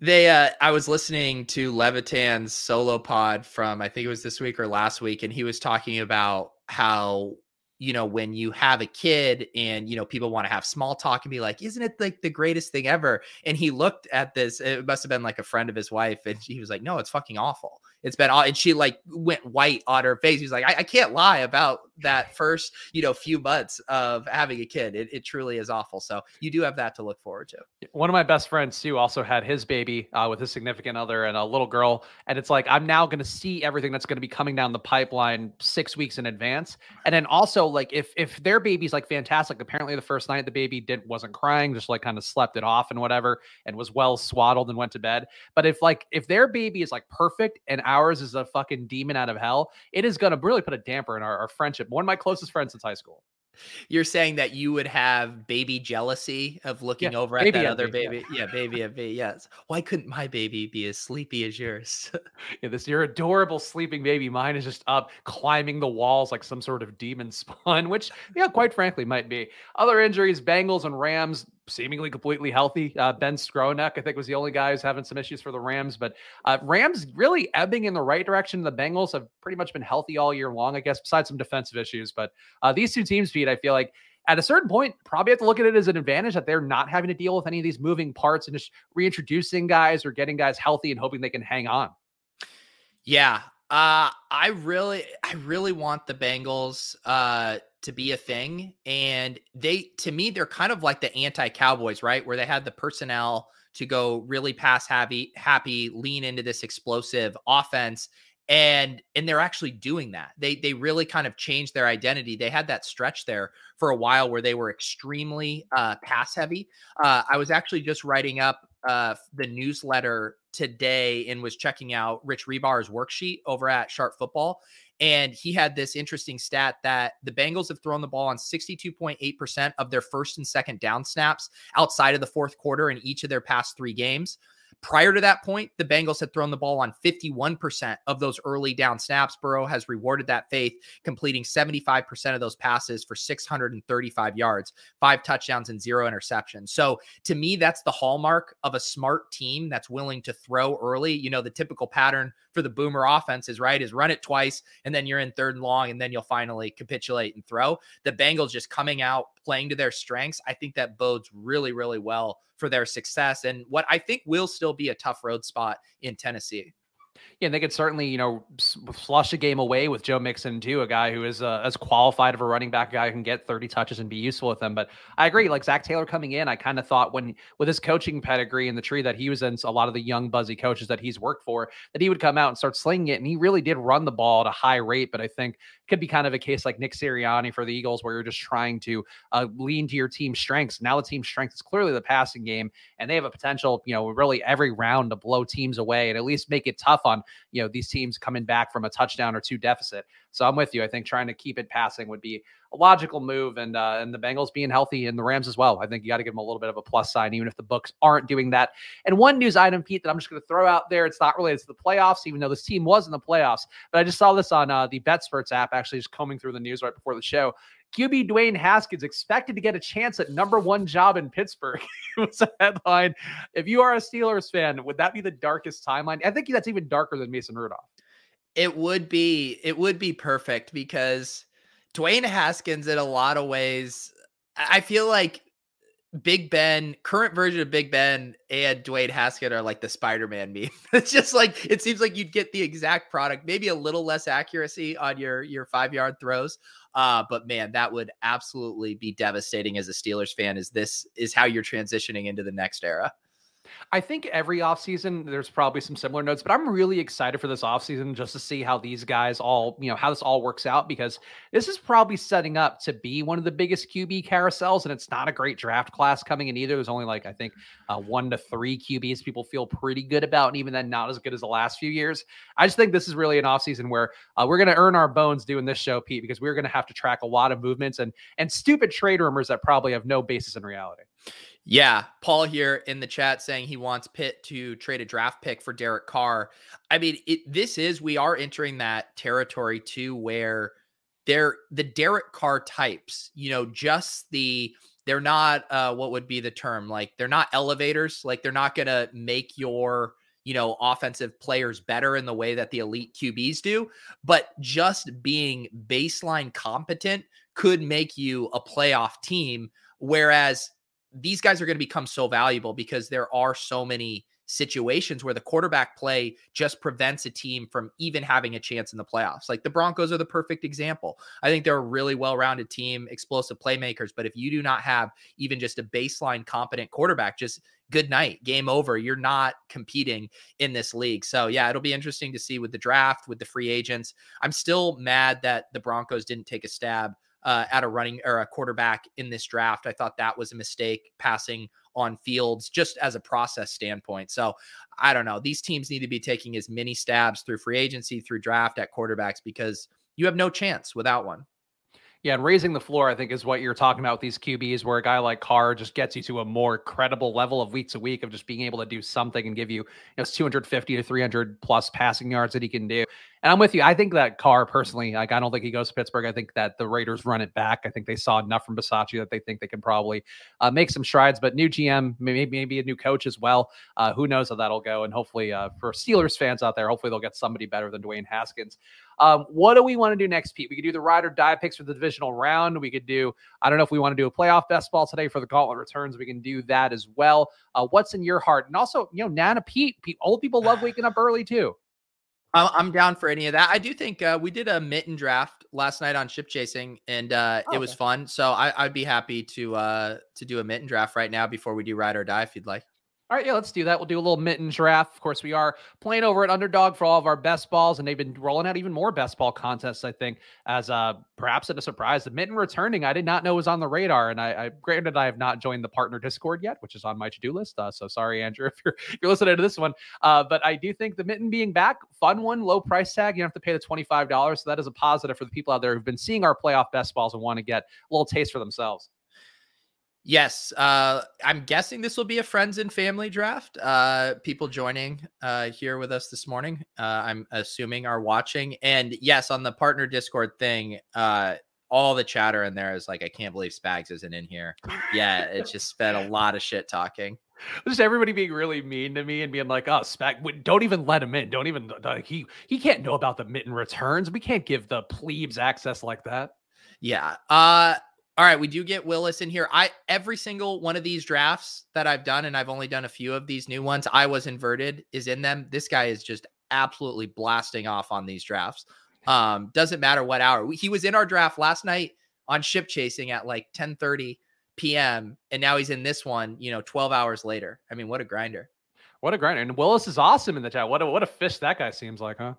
They, uh, I was listening to Levitan's solo pod from I think it was this week or last week, and he was talking about how you know, when you have a kid and, you know, people want to have small talk and be like, isn't it like the greatest thing ever? And he looked at this, it must have been like a friend of his wife. And he was like, no, it's fucking awful. It's been, and she like went white on her face. He's like, I, I can't lie about that first, you know, few months of having a kid. It, it, truly is awful. So you do have that to look forward to. One of my best friends, Sue, also had his baby uh, with his significant other and a little girl. And it's like, I'm now going to see everything that's going to be coming down the pipeline six weeks in advance. And then also like, if, if their baby's like fantastic, apparently the first night the baby didn't, wasn't crying, just like kind of slept it off and whatever, and was well swaddled and went to bed. But if like, if their baby is like perfect and ours is a fucking demon out of hell, it is going to really put a damper in our, our friendship. One of my closest friends since high school. You're saying that you would have baby jealousy of looking yeah, over at that other baby. Yeah. yeah, baby of me. Yes. Why couldn't my baby be as sleepy as yours? yeah, this your adorable sleeping baby. Mine is just up climbing the walls like some sort of demon spawn, which, yeah, quite frankly, might be. Other injuries, Bengals and Rams seemingly completely healthy. Uh, ben Skowronek, I think, was the only guy who's having some issues for the Rams. But uh, Rams really ebbing in the right direction. The Bengals have pretty much been healthy all year long, I guess, besides some defensive issues. But uh, these two teams, Pete, I feel like at a certain point, probably have to look at it as an advantage that they're not having to deal with any of these moving parts and just reintroducing guys or getting guys healthy and hoping they can hang on. Yeah. Uh, I really, I really want the Bengals uh, to be a thing. And they, to me, they're kind of like the anti Cowboys, right? Where they had the personnel to go really pass happy, happy, lean into this explosive offense. And and they're actually doing that. They they really kind of changed their identity. They had that stretch there for a while where they were extremely uh, pass heavy. Uh, I was actually just writing up uh, the newsletter today and was checking out Rich Hribar's worksheet over at Sharp Football. And he had this interesting stat that the Bengals have thrown the ball on 62.8% of their first and second down snaps outside of the fourth quarter in each of their past three games. Prior to that point, the Bengals had thrown the ball on 51% of those early down snaps. Burrow has rewarded that faith, completing 75% of those passes for 635 yards, five touchdowns, and zero interceptions. So to me, that's the hallmark of a smart team that's willing to throw early. You know, the typical pattern for the boomer offense is right, is run it twice, and then you're in third and long, and then you'll finally capitulate and throw. The Bengals just coming out, playing to their strengths. I think that bodes really, really well for their success and what I think will still be a tough road spot in Tennessee. Yeah, they could certainly, you know, flush a game away with Joe Mixon too, a guy who is uh, as qualified of a running back guy who can get 30 touches and be useful with them. But I agree, like Zac Taylor coming in, I kind of thought when with his coaching pedigree and the tree that he was in, a lot of the young buzzy coaches that he's worked for, that he would come out and start slinging it, and he really did run the ball at a high rate. But I think could be kind of a case like Nick Sirianni for the Eagles, where you're just trying to uh, lean to your team's strengths. Now the team's strength is clearly the passing game, and they have a potential, you know, really every round to blow teams away and at least make it tough on, you know, these teams coming back from a touchdown or two deficit. So I'm with you. I think trying to keep it passing would be a logical move, and uh, and the Bengals being healthy and the Rams as well. I think you got to give them a little bit of a plus sign, even if the books aren't doing that. And one news item, Pete, that I'm just going to throw out there. It's not related to the playoffs, even though this team was in the playoffs. But I just saw this on uh, the BetSperts app, actually, just combing through the news right before the show. QB Dwayne Haskins expected to get a chance at number one job in Pittsburgh. it was a headline. If you are a Steelers fan, would that be the darkest timeline? I think that's even darker than Mason Rudolph. It would be. It would be perfect because Dwayne Haskins, in a lot of ways, I feel like Big Ben, current version of Big Ben and Dwayne Haskins are like the Spider-Man meme. it's just like it seems like you'd get the exact product, maybe a little less accuracy on your your five yard throws. Uh, but man, that would absolutely be devastating as a Steelers fan. Is this is how you're transitioning into the next era? I think every offseason there's probably some similar notes, but I'm really excited for this offseason just to see how these guys all, you know, how this all works out because this is probably setting up to be one of the biggest QB carousels. And it's not a great draft class coming in either. There's only like, I think, uh, one to three QBs people feel pretty good about. And even then, not as good as the last few years. I just think this is really an offseason where uh, we're going to earn our bones doing this show, Pete, because we're going to have to track a lot of movements and, and stupid trade rumors that probably have no basis in reality. Yeah, Paul here in the chat saying he wants Pitt to trade a draft pick for Derek Carr. I mean, it, this is we are entering that territory too, where they're the Derek Carr types. You know, just the they're not uh, what would be the term like they're not elevators. Like they're not going to make your you know offensive players better in the way that the elite QBs do, but just being baseline competent could make you a playoff team. Whereas these guys are going to become so valuable because there are so many situations where the quarterback play just prevents a team from even having a chance in the playoffs. Like the Broncos are the perfect example. I think they're a really well rounded team, explosive playmakers. But if you do not have even just a baseline competent quarterback, just good night, game over. You're not competing in this league. So, yeah, it'll be interesting to see with the draft, with the free agents. I'm still mad that the Broncos didn't take a stab uh, at a running or a quarterback in this draft. I thought that was a mistake passing on fields just as a process standpoint. So I don't know. These teams need to be taking as many stabs through free agency, through draft at quarterbacks because you have no chance without one. Yeah, and raising the floor, I think, is what you're talking about with these QBs, where a guy like Carr just gets you to a more credible level of week to week of just being able to do something and give you, you know, 250 to 300 plus passing yards that he can do. And I'm with you. I think that Carr personally, like I don't think he goes to Pittsburgh. I think that the Raiders run it back. I think they saw enough from Bisaccia that they think they can probably uh, make some strides. But new GM, maybe maybe a new coach as well. Uh, who knows how that'll go? And hopefully, uh, for Steelers fans out there, hopefully they'll get somebody better than Dwayne Haskins. Um, what do we want to do next, Pete? We could do the ride or die picks for the divisional round. We could do. I don't know if we want to do a playoff best ball today for the gauntlet returns. We can do that as well. Uh, what's in your heart? And also, you know, Nana Pete. Pete old people love waking up early too. I'm down for any of that. I do think uh, we did a mitten draft last night on ship chasing, and uh, oh, it was fun. So I, would be happy to uh, to do a mitten draft right now before we do ride or die, if you'd like. All right, yeah, let's do that. We'll do a little mitten draft. Of course, we are playing over at Underdog for all of our best balls, and they've been rolling out even more best ball contests. I think, as uh, perhaps at a surprise, the mitten returning. I did not know was on the radar, and I, I granted I have not joined the partner Discord yet, which is on my to do list. Uh, so sorry, Andrew, if you're if you're listening to this one. Uh, but I do think the mitten being back, fun one, low price tag. You don't have to pay the twenty five dollars, so that is a positive for the people out there who've been seeing our playoff best balls and want to get a little taste for themselves. Yes, uh, I'm guessing this will be a friends and family draft. Uh, people joining uh, here with us this morning, uh, I'm assuming are watching. And yes, on the partner Discord thing, uh, all the chatter in there is like, I can't believe Spags isn't in here. Yeah, it's just spent a lot of shit talking. Just everybody being really mean to me and being like, "Oh, Spag, don't even let him in. Don't even like he he can't know about the mitten returns. We can't give the plebes access like that." Yeah. Uh all right, we do get Willis in here. I every single one of these drafts that I've done, and I've only done a few of these new ones. I was inverted is in them. This guy is just absolutely blasting off on these drafts. Um, doesn't matter what hour. He was in our draft last night on ship chasing at like 10 30 p.m. And now he's in this one, you know, 12 hours later. I mean, what a grinder. What a grinder. And Willis is awesome in the chat. What a what a fish that guy seems like, huh?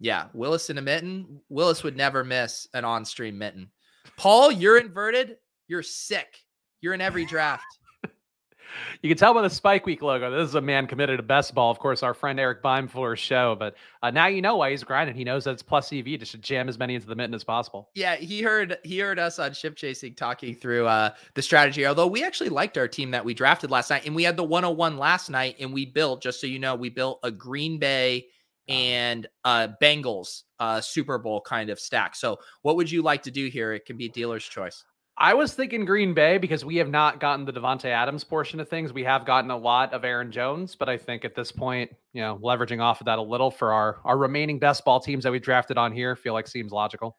Yeah. Willis in a mitten. Willis would never miss an on-stream mitten. Paul, you're inverted. You're sick. You're in every draft. you can tell by the Spike Week logo. This is a man committed to best ball. Of course, our friend Eric Beimfohr's show. But uh, now you know why he's grinding. He knows that it's plus EV to jam as many into the mitten as possible. Yeah, he heard he heard us on ship chasing talking through uh, the strategy. Although we actually liked our team that we drafted last night, and we had the 101 last night, and we built just so you know, we built a Green Bay and uh, Bengals uh, Super Bowl kind of stack. So, what would you like to do here? It can be dealer's choice. I was thinking Green Bay because we have not gotten the Davante Adams portion of things. We have gotten a lot of Aaron Jones, but I think at this point, you know, leveraging off of that a little for our our remaining best ball teams that we drafted on here, feel like seems logical.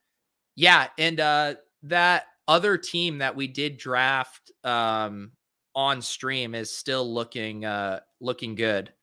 Yeah, and uh that other team that we did draft um on stream is still looking uh looking good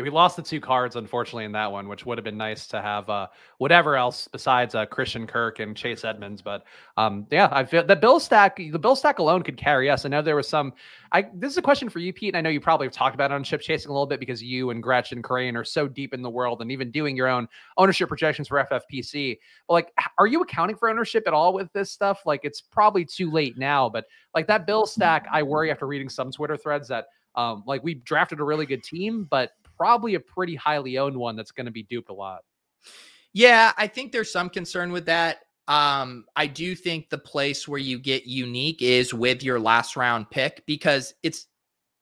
yeah, we lost the two cards, unfortunately, in that one, which would have been nice to have uh, whatever else besides uh, Christian Kirk and Chase Edmonds. But um, yeah, I feel the bill stack, the bill stack alone could carry us. I know there was some. I this is a question for you, Pete, and I know you probably have talked about it on ship chasing a little bit because you and Gretchen Crane are so deep in the world and even doing your own ownership projections for FFPC. But like, are you accounting for ownership at all with this stuff? Like, it's probably too late now, but like that bill stack, I worry after reading some Twitter threads that um, like we drafted a really good team, but probably a pretty highly owned one that's going to be duped a lot. Yeah, I think there's some concern with that. Um, I do think the place where you get unique is with your last round pick because it's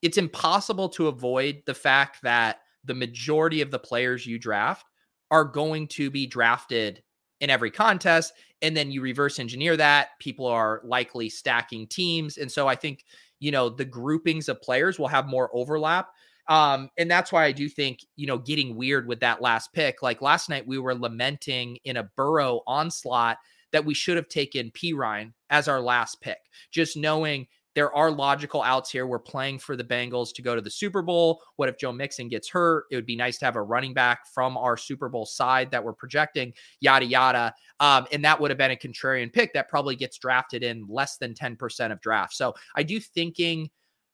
it's impossible to avoid the fact that the majority of the players you draft are going to be drafted in every contest and then you reverse engineer that people are likely stacking teams and so i think you know the groupings of players will have more overlap um, and that's why I do think, you know, getting weird with that last pick. Like last night, we were lamenting in a Burrow onslaught that we should have taken Perine as our last pick, just knowing there are logical outs here. We're playing for the Bengals to go to the Super Bowl. What if Joe Mixon gets hurt? It would be nice to have a running back from our Super Bowl side that we're projecting, yada, yada. Um, and that would have been a contrarian pick that probably gets drafted in less than 10% of drafts. So I do thinking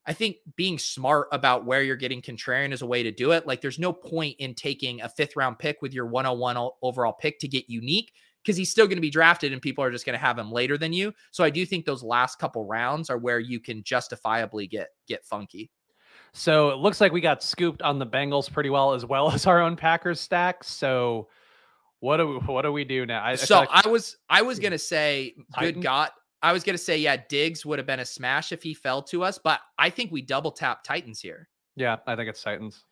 I think being smart about where you're getting contrarian is a way to do it. Like, there's no point in taking a fifth round pick with your 101 overall pick to get unique because he's still going to be drafted and people are just going to have him later than you. So I do think those last couple rounds are where you can justifiably get get funky. So it looks like we got scooped on the Bengals pretty well as well as our own Packers stack. So what do we, what do we do now? I, so I, I was I was gonna say, good God, I was going to say, yeah, Diggs would have been a smash if he fell to us, but I think we double tap Titans here. Yeah, I think it's Titans.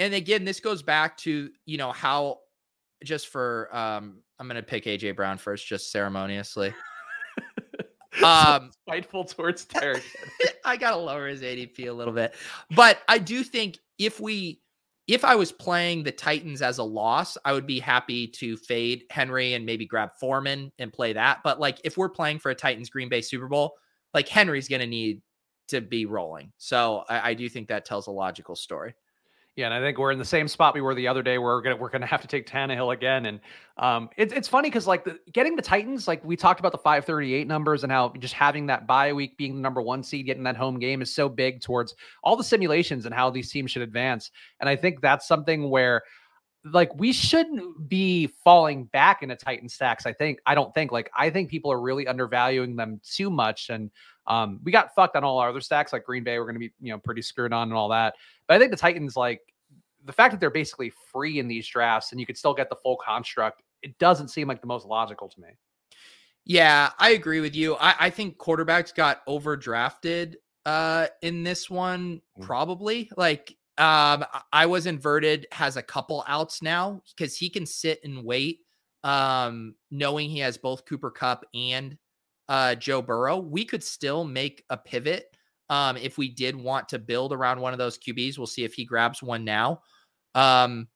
And again, this goes back to, you know, how just for, um, I'm going to pick AJ Brown first, just ceremoniously. um, spiteful towards Terry. I got to lower his ADP a little bit, but I do think if we, if I was playing the Titans as a loss, I would be happy to fade Henry and maybe grab Foreman and play that. But like if we're playing for a Titans Green Bay Super Bowl, like Henry's going to need to be rolling. So I, I, do think that tells a logical story. Yeah, and I think we're in the same spot we were the other day. We're gonna we're gonna have to take Tannehill again, and um, it's it's funny because like the, getting the Titans, like we talked about the 538 numbers and how just having that bye week being the number one seed, getting that home game is so big towards all the simulations and how these teams should advance. And I think that's something where like we shouldn't be falling back into Titan stacks. I think I don't think like I think people are really undervaluing them too much, and um, we got fucked on all our other stacks like Green Bay. We're going to be you know pretty screwed on and all that. But I think the Titans like the fact that they're basically free in these drafts and you could still get the full construct. It doesn't seem like the most logical to me. Yeah, I agree with you. I, I think quarterbacks got overdrafted uh in this one mm. probably like um, I was inverted has a couple outs now because he can sit and wait, um, knowing he has both Cooper Kupp and uh, Joe Burrow. We could still make a pivot um, if we did want to build around one of those QBs. We'll see if he grabs one now. Um,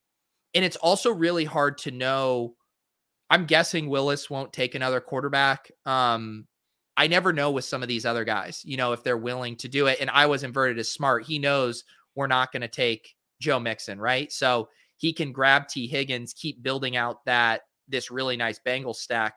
and it's also really hard to know. I'm guessing Willis won't take another quarterback. Um, I never know with some of these other guys, you know, if they're willing to do it. And I was inverted as smart. He knows we're not going to take Joe Mixon, right? So he can grab Tee Higgins, keep building out that this really nice Bengals stack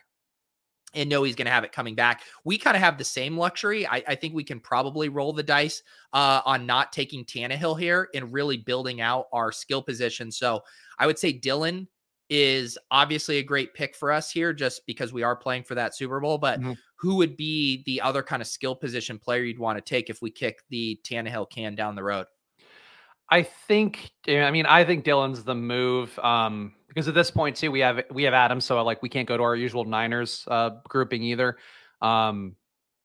and know he's going to have it coming back. We kind of have the same luxury. I, I, think we can probably roll the dice uh, on not taking Tannehill here and really building out our skill position. So I would say Dylan is obviously a great pick for us here just because we are playing for that Super Bowl. But mm-hmm. who would be the other kind of skill position player you'd want to take if we kick the Tannehill can down the road? I think I mean I think Dylan's the move um, because at this point too we have we have Adams so like we can't go to our usual Niners uh, grouping either. Um,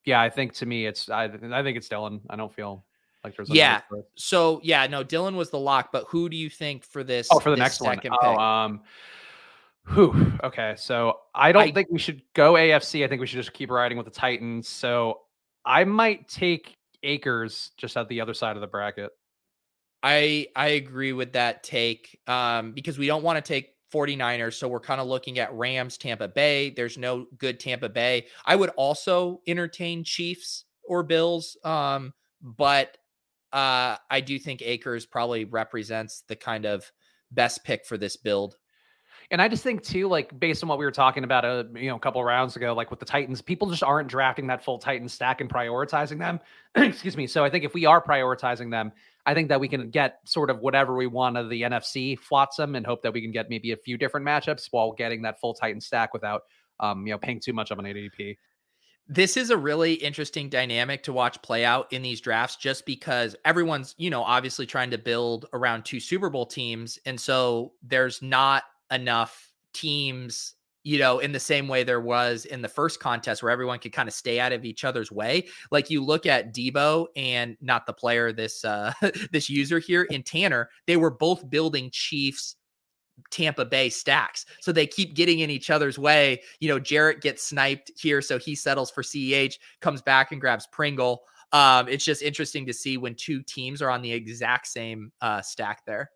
yeah, I think to me it's I I think it's Dylan. I don't feel like there's yeah. So yeah, no, Dylan was the lock, but who do you think for this? Oh, for the next one. Oh, um, who? Okay, so I don't I, think we should go AFC. I think we should just keep riding with the Titans. So I might take Akers just at the other side of the bracket. I I agree with that take um, because we don't want to take 49ers. So we're kind of looking at Rams, Tampa Bay. There's no good Tampa Bay. I would also entertain Chiefs or Bills. Um, but uh, I do think Akers probably represents the kind of best pick for this build. And I just think too, like based on what we were talking about, a uh, you know, a couple rounds ago, like with the Titans, people just aren't drafting that full Titan stack and prioritizing them. Excuse me. So I think if we are prioritizing them, I think that we can get sort of whatever we want of the NFC flotsam and hope that we can get maybe a few different matchups while getting that full Titan stack without, um, you know, paying too much of an ADP. This is a really interesting dynamic to watch play out in these drafts just because everyone's, you know, obviously trying to build around two Super Bowl teams. And so there's not enough teams you know, in the same way there was in the first contest where everyone could kind of stay out of each other's way. Like you look at Debo and not the player, this uh this user here in Tanner, they were both building Chiefs Tampa Bay stacks. So they keep getting in each other's way. You know, Jarrett gets sniped here, so he settles for CEH, comes back and grabs Pringle. Um, it's just interesting to see when two teams are on the exact same uh, stack there.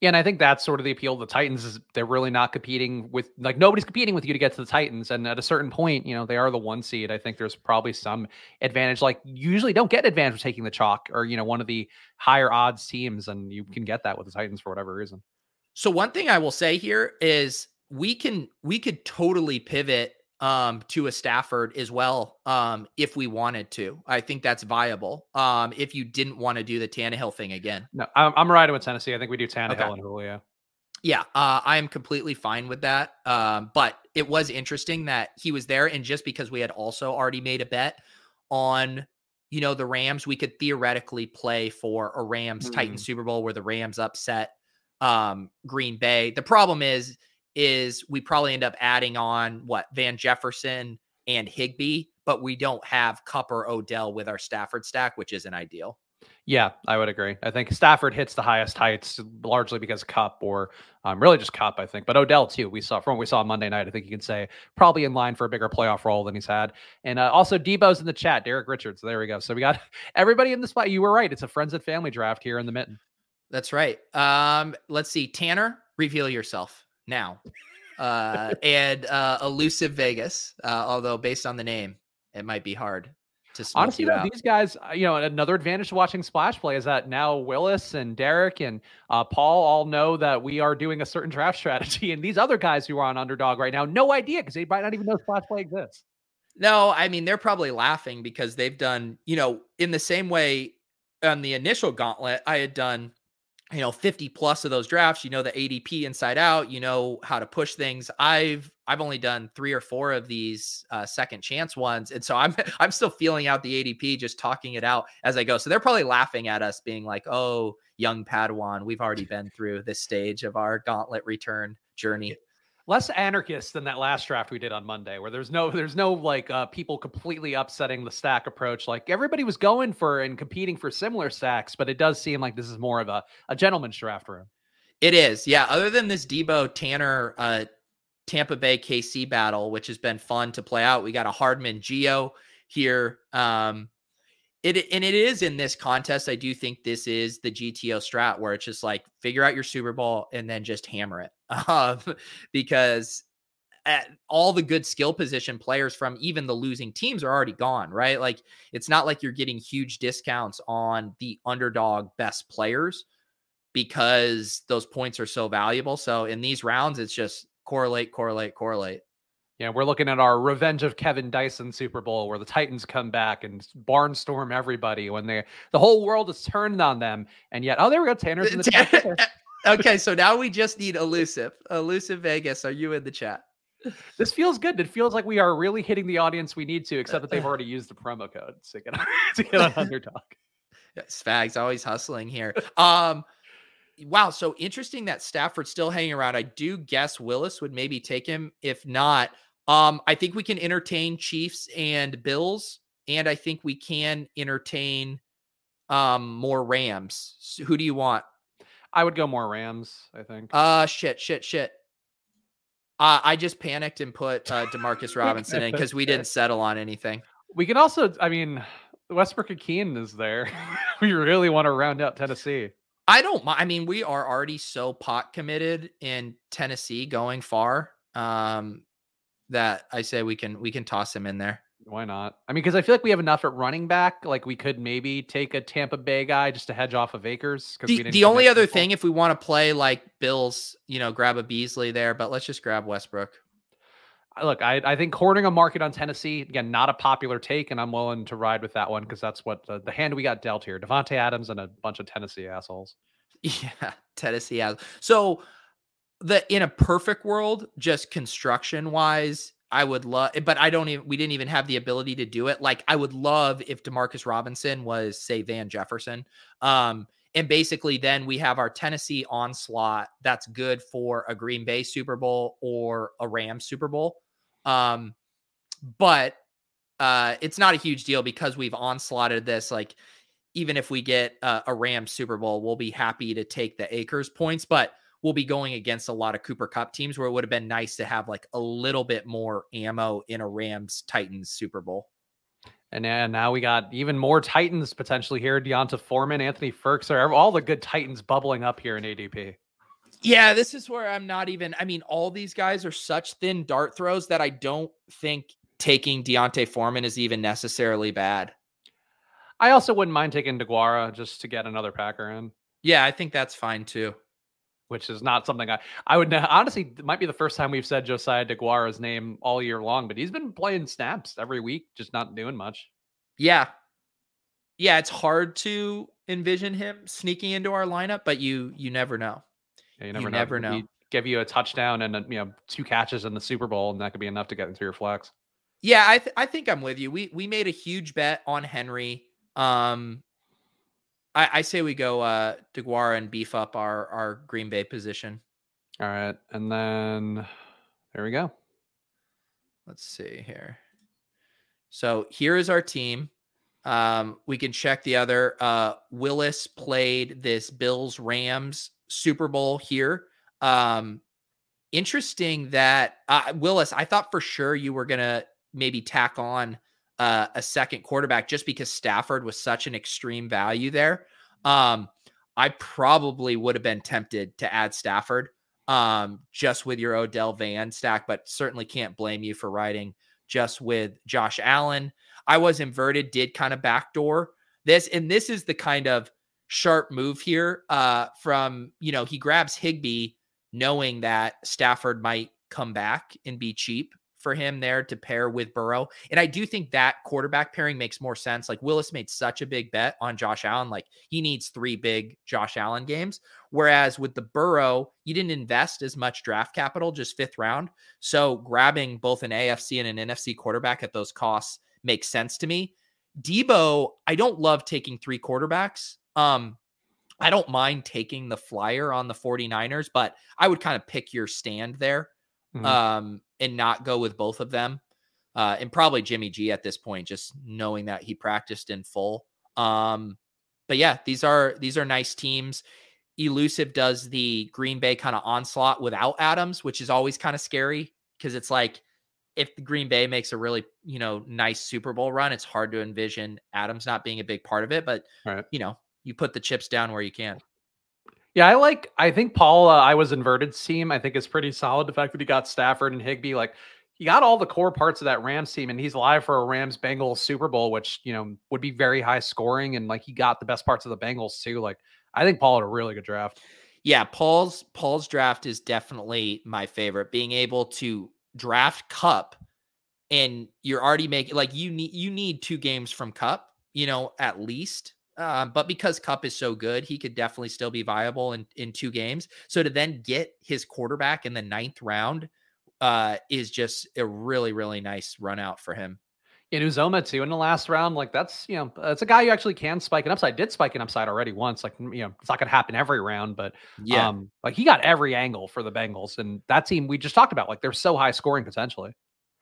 Yeah, and I think that's sort of the appeal of the Titans is they're really not competing with like nobody's competing with you to get to the Titans. And at a certain point, you know, they are the one seed. I think there's probably some advantage. Like you usually don't get advantage of taking the chalk or, you know, one of the higher odds teams, and you can get that with the Titans for whatever reason. So one thing I will say here is we can we could totally pivot um, to a Stafford as well um, if we wanted to. I think that's viable um, if you didn't want to do the Tannehill thing again. No, I'm, I'm riding with Tennessee. I think we do Tannehill okay. and Julio. Yeah, uh, I am completely fine with that. Um, but it was interesting that he was there, and just because we had also already made a bet on, you know, the Rams, we could theoretically play for a Rams mm. Titan Super Bowl where the Rams upset um, Green Bay. The problem is is we probably end up adding on what Van Jefferson and Higbee, but we don't have Kupp or Odell with our Stafford stack, which isn't ideal. Yeah, I would agree. I think Stafford hits the highest heights largely because Kupp or um, really just Kupp, I think. But Odell too. We saw from what we saw Monday night. I think you can say probably in line for a bigger playoff role than he's had. And uh, also Debo's in the chat. Derek Richards. There we go. So we got everybody in the spot. You were right. It's a friends and family draft here in the mitten. That's right. Um, let's see. Tanner, reveal yourself now. Uh, and uh, Elusive Vegas, uh, although based on the name, it might be hard to honestly, know, these guys, uh, you know, another advantage to watching splash play is that now Willis and Derek and uh, Paul all know that we are doing a certain draft strategy, and these other guys who are on underdog right now, no idea because they might not even know splash play exists. No, I mean they're probably laughing because they've done, you know, in the same way on the initial gauntlet, I had done you know 50 plus of those drafts you know the adp inside out you know how to push things. I've i've only done three or four of these uh, second chance ones and so i'm i'm still feeling out the adp just talking it out as i go. So they're probably laughing at us being like oh young padawan we've already been through this stage of our gauntlet return journey less anarchist than that last draft we did on Monday, where there's no there's no like uh, people completely upsetting the stack approach. Like everybody was going for and competing for similar stacks, but it does seem like this is more of a, a gentleman's draft room. It is, yeah. Other than this Debo Tanner uh, Tampa Bay KC battle, which has been fun to play out, we got a Hardman Geo here. Um, it and it is in this contest. I do think this is the GTO strat where it's just like figure out your Super Bowl and then just hammer it, um, because all the good skill position players from even the losing teams are already gone, right? Like it's not like you're getting huge discounts on the underdog best players because those points are so valuable. So in these rounds, it's just correlate, correlate, correlate. Yeah, we're looking at our Revenge of Kevin Dyson Super Bowl where the Titans come back and barnstorm everybody when they the whole world is turned on them. And yet, oh, there we go. Tanner's in the chat. okay, so now we just need elusive. Elusive Vegas, are you in the chat? This feels good. It feels like we are really hitting the audience we need to, except that they've already used the promo code to get on, to get on underdog. Yeah, Spags always hustling here. Um wow, so interesting that Stafford's still hanging around. I do guess Willis would maybe take him. If not, um, I think we can entertain Chiefs and Bills, and I think we can entertain um more Rams. So who do you want? I would go more Rams, I think. Uh shit, shit, shit. Uh, I just panicked and put uh, Demarcus Robinson in because we didn't settle on anything. We can also, I mean, Westbrook-Ikhine is there. we really want to round out Tennessee. I don't I mean, we are already so pot committed in Tennessee going far. Um, that I say we can we can toss him in there. Why not? I mean, because I feel like we have enough at running back. Like we could maybe take a Tampa Bay guy just to hedge off of Akers. The, the only other people. thing, if we want to play like Bills, you know, grab a Beasley there, but let's just grab Westbrook. Look, I, I think hoarding a market on Tennessee again, not a popular take, and I'm willing to ride with that one because that's what the, the, hand we got dealt here: Davante Adams and a bunch of Tennessee assholes. Yeah, Tennessee has. So the in a perfect world, just construction wise, I would love, but I don't even, we didn't even have the ability to do it. Like, I would love if Demarcus Robinson was, say, Van Jefferson. Um, and basically, then we have our Tennessee onslaught that's good for a Green Bay Super Bowl or a Rams Super Bowl. Um, but uh, it's not a huge deal because we've onslaughted this. Like, even if we get uh, a Rams Super Bowl, we'll be happy to take the Akers points. But will be going against a lot of Cooper Kupp teams where it would have been nice to have like a little bit more ammo in a Rams Titans Super Bowl. And now we got even more Titans potentially here. D'Onta Foreman, Anthony Firkser, all the good Titans bubbling up here in ADP. Yeah, this is where I'm not even. I mean, all these guys are such thin dart throws that I don't think taking D'Onta Foreman is even necessarily bad. I also wouldn't mind taking DeGuara just to get another Packer in. Yeah, I think that's fine too which is not something I I would honestly it might be the first time we've said Josiah DeGuara's name all year long, but he's been playing snaps every week, just not doing much. Yeah. Yeah, it's hard to envision him sneaking into our lineup, but you you never know. Yeah, you never you know. Never know. give you a touchdown and a, you know two catches in the Super Bowl, and that could be enough to get into your flex. Yeah, I th- I think I'm with you. We we made a huge bet on Henry. Um, I, I say we go uh DeGuara and beef up our our Green Bay position. All right, and then there we go. Let's see here. So here is our team. Um, we can check the other. Uh, Willis played this Bills Rams Super Bowl here. Um, interesting that uh, Willis. I thought for sure you were gonna maybe tack on uh, a second quarterback just because Stafford was such an extreme value there. Um, I probably would have been tempted to add Stafford um, just with your Odell Van stack, but certainly can't blame you for riding just with Josh Allen. I was inverted, did kind of backdoor this, and this is the kind of sharp move here uh, from, you know, he grabs Higbee knowing that Stafford might come back and be cheap for him there to pair with Burrow. And I do think that quarterback pairing makes more sense. Like Willis made such a big bet on Josh Allen. Like he needs three big Josh Allen games. Whereas with the Burrow, you didn't invest as much draft capital, just fifth round. So grabbing both an AFC and an NFC quarterback at those costs makes sense to me. Debo, I don't love taking three quarterbacks. Um, I don't mind taking the flyer on the 49ers, but I would kind of pick your stand there mm-hmm. um, and not go with both of them. Uh, and probably Jimmy G at this point, just knowing that he practiced in full. Um, but yeah, these are these are nice teams. Elusive does the Green Bay kind of onslaught without Adams, which is always kind of scary because it's like if the Green Bay makes a really, you know, nice Super Bowl run, it's hard to envision Adams not being a big part of it. But right. you know, you put the chips down where you can. Yeah, I like. I think Paul. Uh, I was inverted team. I think is pretty solid. The fact that he got Stafford and Higbee, like he got all the core parts of that Rams team, and he's live for a Rams Bengals Super Bowl, which you know would be very high scoring, and like he got the best parts of the Bengals too. Like I think Paul had a really good draft. Yeah, Paul's Paul's draft is definitely my favorite. Being able to draft Kupp, and you're already making like you need you need two games from Kupp, you know, at least um, but because Kupp is so good, he could definitely still be viable in, in two games. So to then get his quarterback in the ninth round uh, is just a really, really nice run out for him. In Uzomah too in the last round, like that's you know that's a guy you actually can spike an upside. Did spike an upside already once, like you know it's not gonna happen every round, but yeah, um, like he got every angle for the Bengals and that team we just talked about, like they're so high scoring potentially.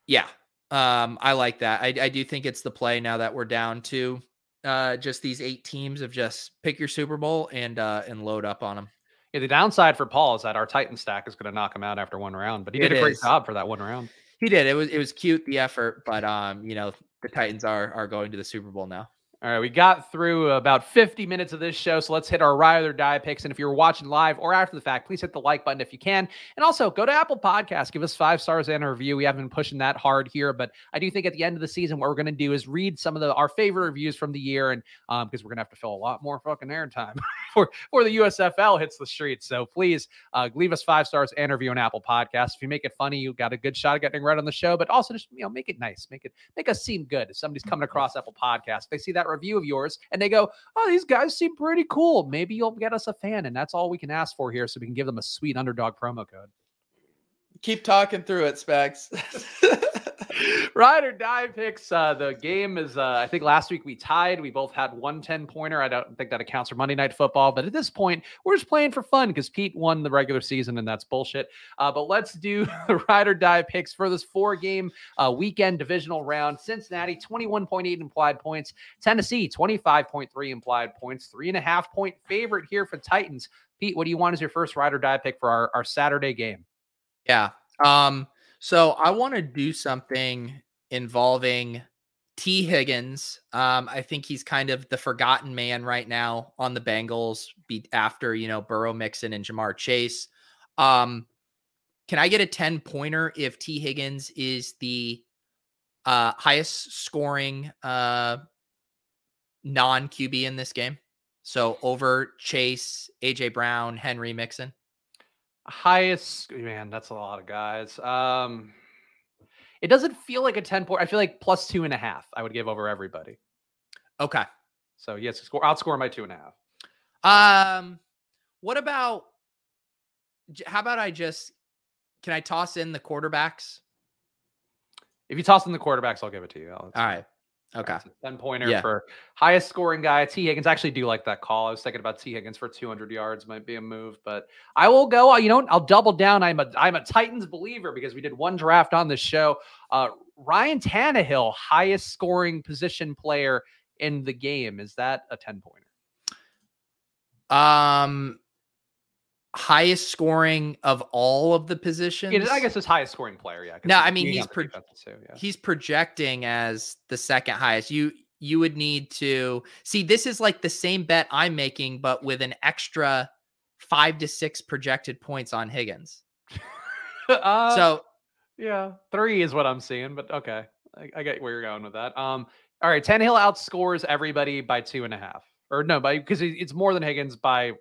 Yeah, um, I like that. I, I do think it's the play now that we're down to uh, just these eight teams of just pick your Super Bowl and uh, and load up on them. Yeah, the downside for Paul is that our Titan stack is going to knock him out after one round, but he it did a great job for that one round. He did. It was it was cute the effort, but um, you know, the Titans are are going to the Super Bowl now. All right, we got through about 50 minutes of this show, so let's hit our ride or die picks. And if you're watching live or after the fact, please hit the like button if you can. And also go to Apple Podcasts, give us five stars and a review. We haven't been pushing that hard here, but I do think at the end of the season, what we're going to do is read some of the our favorite reviews from the year, and um, because we're going to have to fill a lot more fucking airtime for for the USFL hits the streets. So please uh, leave us five stars and review on Apple Podcasts. If you make it funny, you got a good shot at getting right on the show, but also just you know make it nice, make it make us seem good. If somebody's coming across Apple Podcasts, they see that review of yours and they go, "Oh, these guys seem pretty cool. Maybe you'll get us a fan." And that's all we can ask for here, so we can give them a sweet underdog promo code. Keep talking through it, Specs. Ride or die picks. Uh, the game is, uh, I think last week we tied. We both had one 10 pointer. I don't think that accounts for Monday Night Football, but at this point, we're just playing for fun because Pete won the regular season and that's bullshit. Uh, but let's do the ride or die picks for this four game uh, weekend divisional round. Cincinnati, 21.8 implied points. Tennessee, 25.3 implied points. Three and a half point favorite here for Titans. Pete, what do you want as your first ride or die pick for our, our Saturday game? Yeah. Um, so I want to do something involving Tee Higgins. Um, I think he's kind of the forgotten man right now on the Bengals, beat after you know Burrow, Mixon, and Ja'Marr Chase. Um, can I get a ten pointer if Tee Higgins is the uh, highest scoring uh, non QB in this game? So over Chase, AJ Brown, Henry, Mixon. Highest man, that's a lot of guys. Um, it doesn't feel like a 10 point. I feel like plus two and a half. I would give over everybody. Okay. So yes, score outscore my two and a half. Um, what about how about I just can I toss in the quarterbacks? If you toss in the quarterbacks, I'll give it to you. All right. Okay. 10 pointer yeah. for highest scoring guy. Tee Higgins. I actually do like that call. I was thinking about Tee Higgins for 200 yards might be a move, but I will go. Uh, you know, I'll double down. I'm a I'm a Titans believer because we did one draft on this show. Uh, Ryan Tannehill, highest scoring position player in the game. Is that a 10 pointer? Um, highest scoring of all of the positions. Yeah, I guess his highest scoring player. Yeah. No, I mean he's pro- too, yeah. he's projecting as the second highest. You you would need to see this is like the same bet I'm making, but with an extra five to six projected points on Higgins. uh, so yeah, three is what I'm seeing, but okay. I, I get where you're going with that. Um, all right, Tannehill outscores everybody by two and a half, or no, by because it's more than Higgins by.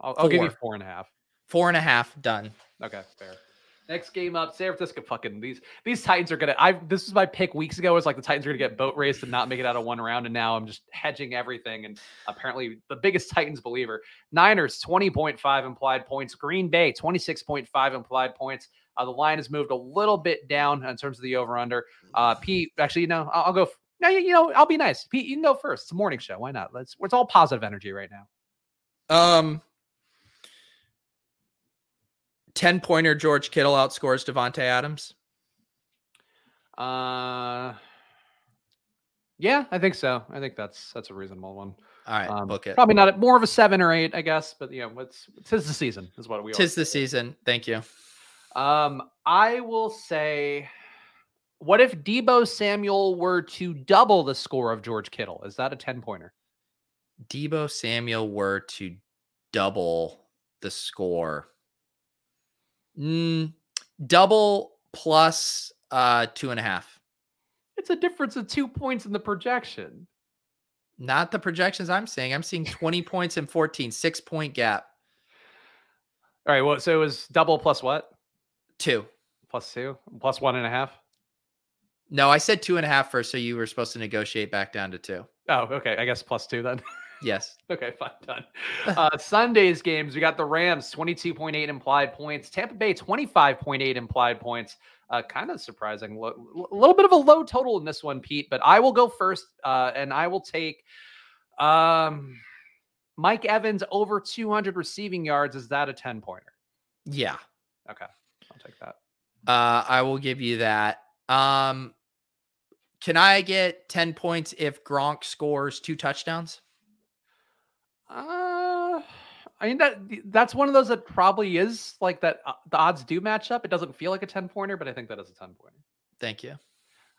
I'll, I'll give you Four. and a half. Four and a half done. Okay, fair. Next game up, San Francisco. Fucking these these Titans are gonna. I this was my pick weeks ago. Was like the Titans are gonna get boat raced and not make it out of one round, and now I'm just hedging everything. And apparently, the biggest Titans believer. Niners twenty point five implied points. Green Bay twenty six point five implied points. Uh, the line has moved a little bit down in terms of the over under. Uh, Pete, actually, no, I'll, I'll go. f- No, you, you know, I'll be nice. Pete, you can go first. It's a morning show. Why not? Let's. It's all positive energy right now. Um, 10 pointer George Kittle outscores Davante Adams. Uh, yeah, I think so. I think that's that's a reasonable one. All right, Um, book it. Probably not a, more of a seven or eight, I guess. But you know, it's tis the season is what we. Tis the season. Thank you. Um, I will say, what if Deebo Samuel were to double the score of George Kittle? Is that a ten pointer? Deebo Samuel were to double the score. Mm, double plus uh two and a half. It's a difference of two points in the projection. Not the projections I'm seeing. I'm seeing 20 points and 14, six point gap. All right. Well, so it was double plus what? Two. Plus two? Plus one and a half? No, I said two and a half first, so you were supposed to negotiate back down to two. Oh, okay. I guess plus two then. Yes. Okay, fine, done. Uh, Sunday's games, we got the Rams 22.8 implied points, Tampa Bay 25.8 implied points. Uh, kind of surprising. A little bit of a low total in this one, Pete, but I will go first uh, and I will take um, Mike Evans over 200 receiving yards. Is that a 10 pointer? Yeah. Okay, I'll take that. Uh, I will give you that. Um, can I get 10 points if Gronk scores two touchdowns? Uh, I mean that that's one of those that probably is like that. Uh, the odds do match up. It doesn't feel like a 10 pointer, but I think that is a 10 pointer. Thank you.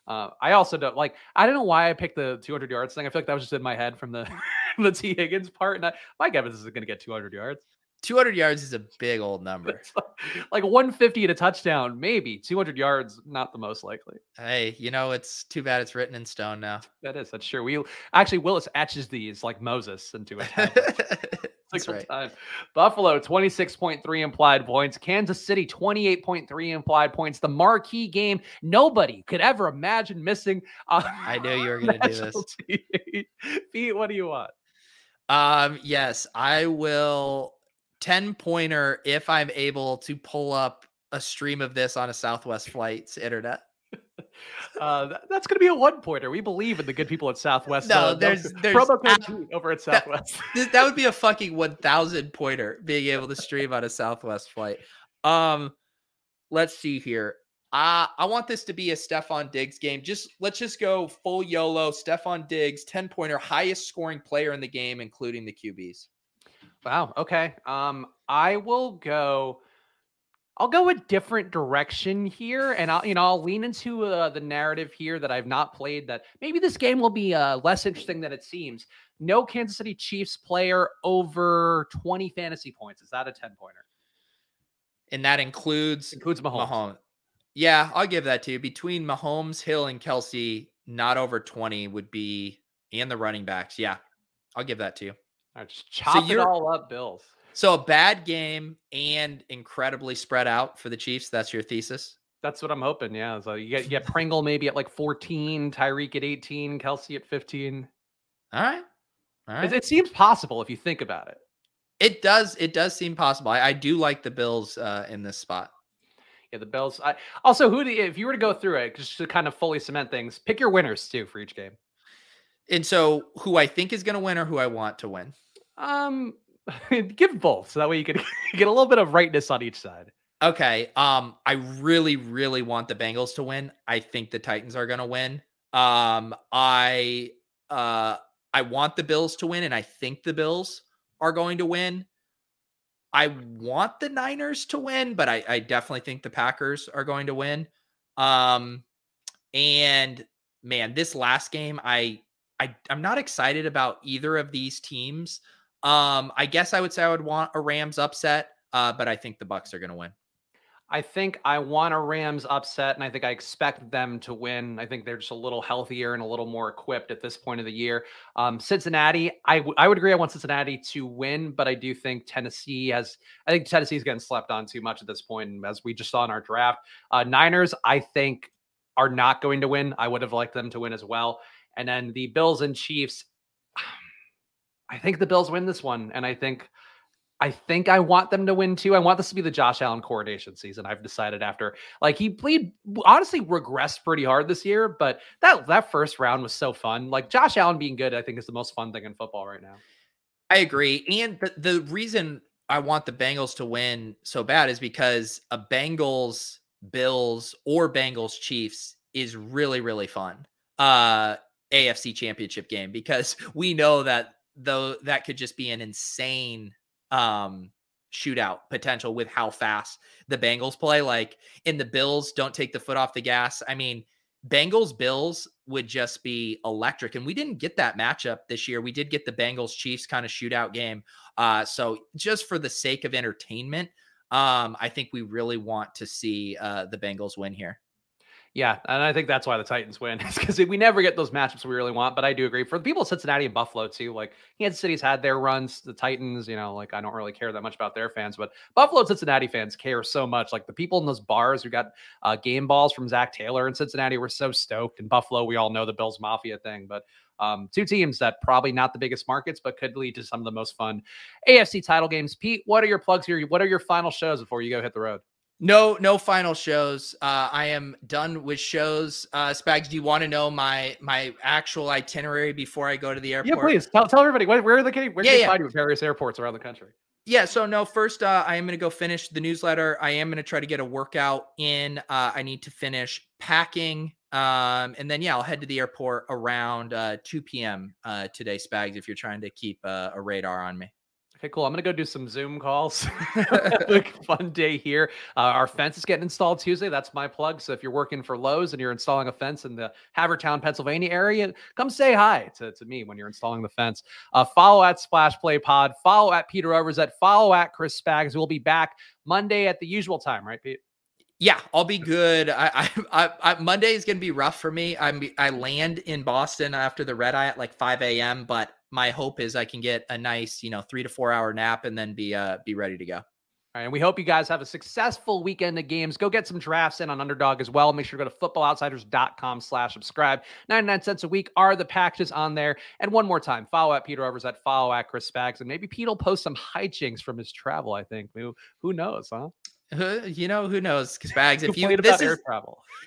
Uh, I also don't like. I don't know why I picked the 200 yards thing. I feel like that was just in my head from the the Tee Higgins part. And I, Mike Evans is going to get 200 yards. 200 yards is a big old number. Like, like 150 and a touchdown, maybe 200 yards. Not the most likely. Hey, you know, it's too bad it's written in stone now. That is. That's sure. We actually Willis etches these like Moses into tablet. That's right. time. Buffalo 26.3 implied points. Kansas City 28.3 implied points. The marquee game nobody could ever imagine missing. Uh, I knew you were gonna do national this. Pete, what do you want? Um, yes, I will 10 pointer if I'm able to pull up a stream of this on a Southwest Flight's internet. Uh, that's going to be a one pointer. We believe in the good people at Southwest. No, uh, there's- there's promo code over at Southwest. Th- that would be a fucking 1000 pointer being able to stream on a Southwest flight. Um, let's see here. Uh, I want this to be a Stefon Diggs game. Just let's just go full YOLO. Stefon Diggs, 10 pointer, highest scoring player in the game, including the QBs. Wow. Okay. Um, I will go. I'll go a different direction here, and I'll you know I'll lean into uh, the narrative here that I've not played. That maybe this game will be uh, less interesting than it seems. No Kansas City Chiefs player over twenty fantasy points. Is that a ten pointer? And that includes Includes Mahomes. Mahomes. Yeah, I'll give that to you. Between Mahomes, Hill, and Kelce, not over 20 would be, and the running backs. Yeah, I'll give that to you. All right, just chop it you're- all up, Bills. So a bad game and incredibly spread out for the Chiefs. That's your thesis. That's what I'm hoping. Yeah. So you get you get Pringle maybe at like 14, Tyreek at 18, Kelce at 15. All right. All It, it seems possible if you think about it. It does. It does seem possible. I, I do like the Bills uh, in this spot. Yeah, the Bills. I, also, who do you, if you were to go through it just to kind of fully cement things, pick your winners too for each game. And so, who I think is going to win or who I want to win? Um, give both so that way you can get a little bit of rightness on each side. Okay. Um, I really, really want the Bengals to win. I think the Titans are going to win. Um, I uh, I want the Bills to win, and I think the Bills are going to win. I want the Niners to win, but I, I definitely think the Packers are going to win. Um, and man, this last game, I I I'm not excited about either of these teams. Um, I guess I would say I would want a Rams upset, uh, but I think the Bucs are going to win. I think I want a Rams upset, and I think I expect them to win. I think they're just a little healthier and a little more equipped at this point of the year. Um, Cincinnati, I, w- I would agree. I want Cincinnati to win, but I do think Tennessee has. I think Tennessee is getting slept on too much at this point, point, as we just saw in our draft. Uh, Niners, I think, are not going to win. I would have liked them to win as well. And then the Bills and Chiefs. I think the Bills win this one, and I think I think I want them to win too. I want this to be the Josh Allen coronation season. I've decided after like he played honestly regressed pretty hard this year, but that that first round was so fun. Like Josh Allen being good, I think is the most fun thing in football right now. I agree. And the, the reason I want the Bengals to win so bad is because a Bengals Bills or Bengals Chiefs is really really fun. Uh AFC championship game because we know that though that could just be an insane um shootout potential with how fast the Bengals play. Like in the Bills, don't take the foot off the gas. I mean, Bengals Bills would just be electric. And we didn't get that matchup this year. We did get the Bengals Chiefs kind of shootout game. Uh, so just for the sake of entertainment, um, I think we really want to see uh, the Bengals win here. Yeah, and I think that's why the Titans win is because we never get those matchups we really want. But I do agree for the people of Cincinnati and Buffalo too. Like Kansas City's had their runs, the Titans. You know, like I don't really care that much about their fans, but Buffalo and Cincinnati fans care so much. Like the people in those bars who got uh, game balls from Zac Taylor in Cincinnati were so stoked. In Buffalo, we all know the Bills Mafia thing, but um, two teams that probably not the biggest markets, but could lead to some of the most fun AFC title games. Pete, what are your plugs here? What are your final shows before you go hit the road? No, no final shows. Uh, I am done with shows. Uh, Spags, do you want to know my my actual itinerary before I go to the airport? Yeah, please tell, tell everybody where, where are the where yeah, they yeah. find you at various airports around the country. Yeah, so no, first uh, I am going to go finish the newsletter. I am going to try to get a workout in. Uh, I need to finish packing, um, and then yeah, I'll head to the airport around uh, 2 p.m. Uh, today, Spags. If you're trying to keep uh, a radar on me. Okay, cool. I'm gonna go do some Zoom calls. like fun day here. Uh, our fence is getting installed Tuesday. That's my plug. So if you're working for Lowe's and you're installing a fence in the Havertown, Pennsylvania area, come say hi to, to me when you're installing the fence. Uh, follow at Splash Play Pod. Follow at Peter Overzet. Follow at Chris Spags. We'll be back Monday at the usual time, right, Pete? Yeah, I'll be good. I, I, I, Monday is going to be rough for me. I'm I land in Boston after the red eye at like 5 a.m. But my hope is I can get a nice, you know, three to four hour nap and then be uh be ready to go. All right, and we hope you guys have a successful weekend of games. Go get some drafts in on Underdog as well. Make sure to go to footballoutsiders.com slash subscribe. 99 cents a week are the packages on there. And one more time, follow at Peter Overzet, follow at Chris Spags, and maybe Pete will post some hijinks from his travel, I think. Who, who knows, huh? You know who knows? Because Spags if you this is,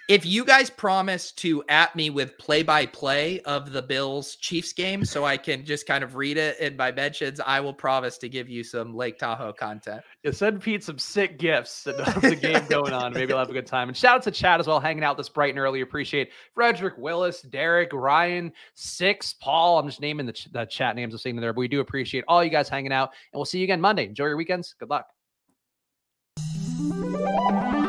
if you guys promise to at me with play by play of the bills chiefs game so i can just kind of read it in my mentions i will promise to give you some lake tahoe content. You send pete some sick gifts of the game going on. Maybe i'll have a good time. And shout out to chat as well hanging out this bright and early. Appreciate frederick willis derek ryan six paul. I'm just naming the, ch- the chat names i'm seeing there but we do appreciate all you guys hanging out and we'll see you again monday. Enjoy your weekends. Good luck Música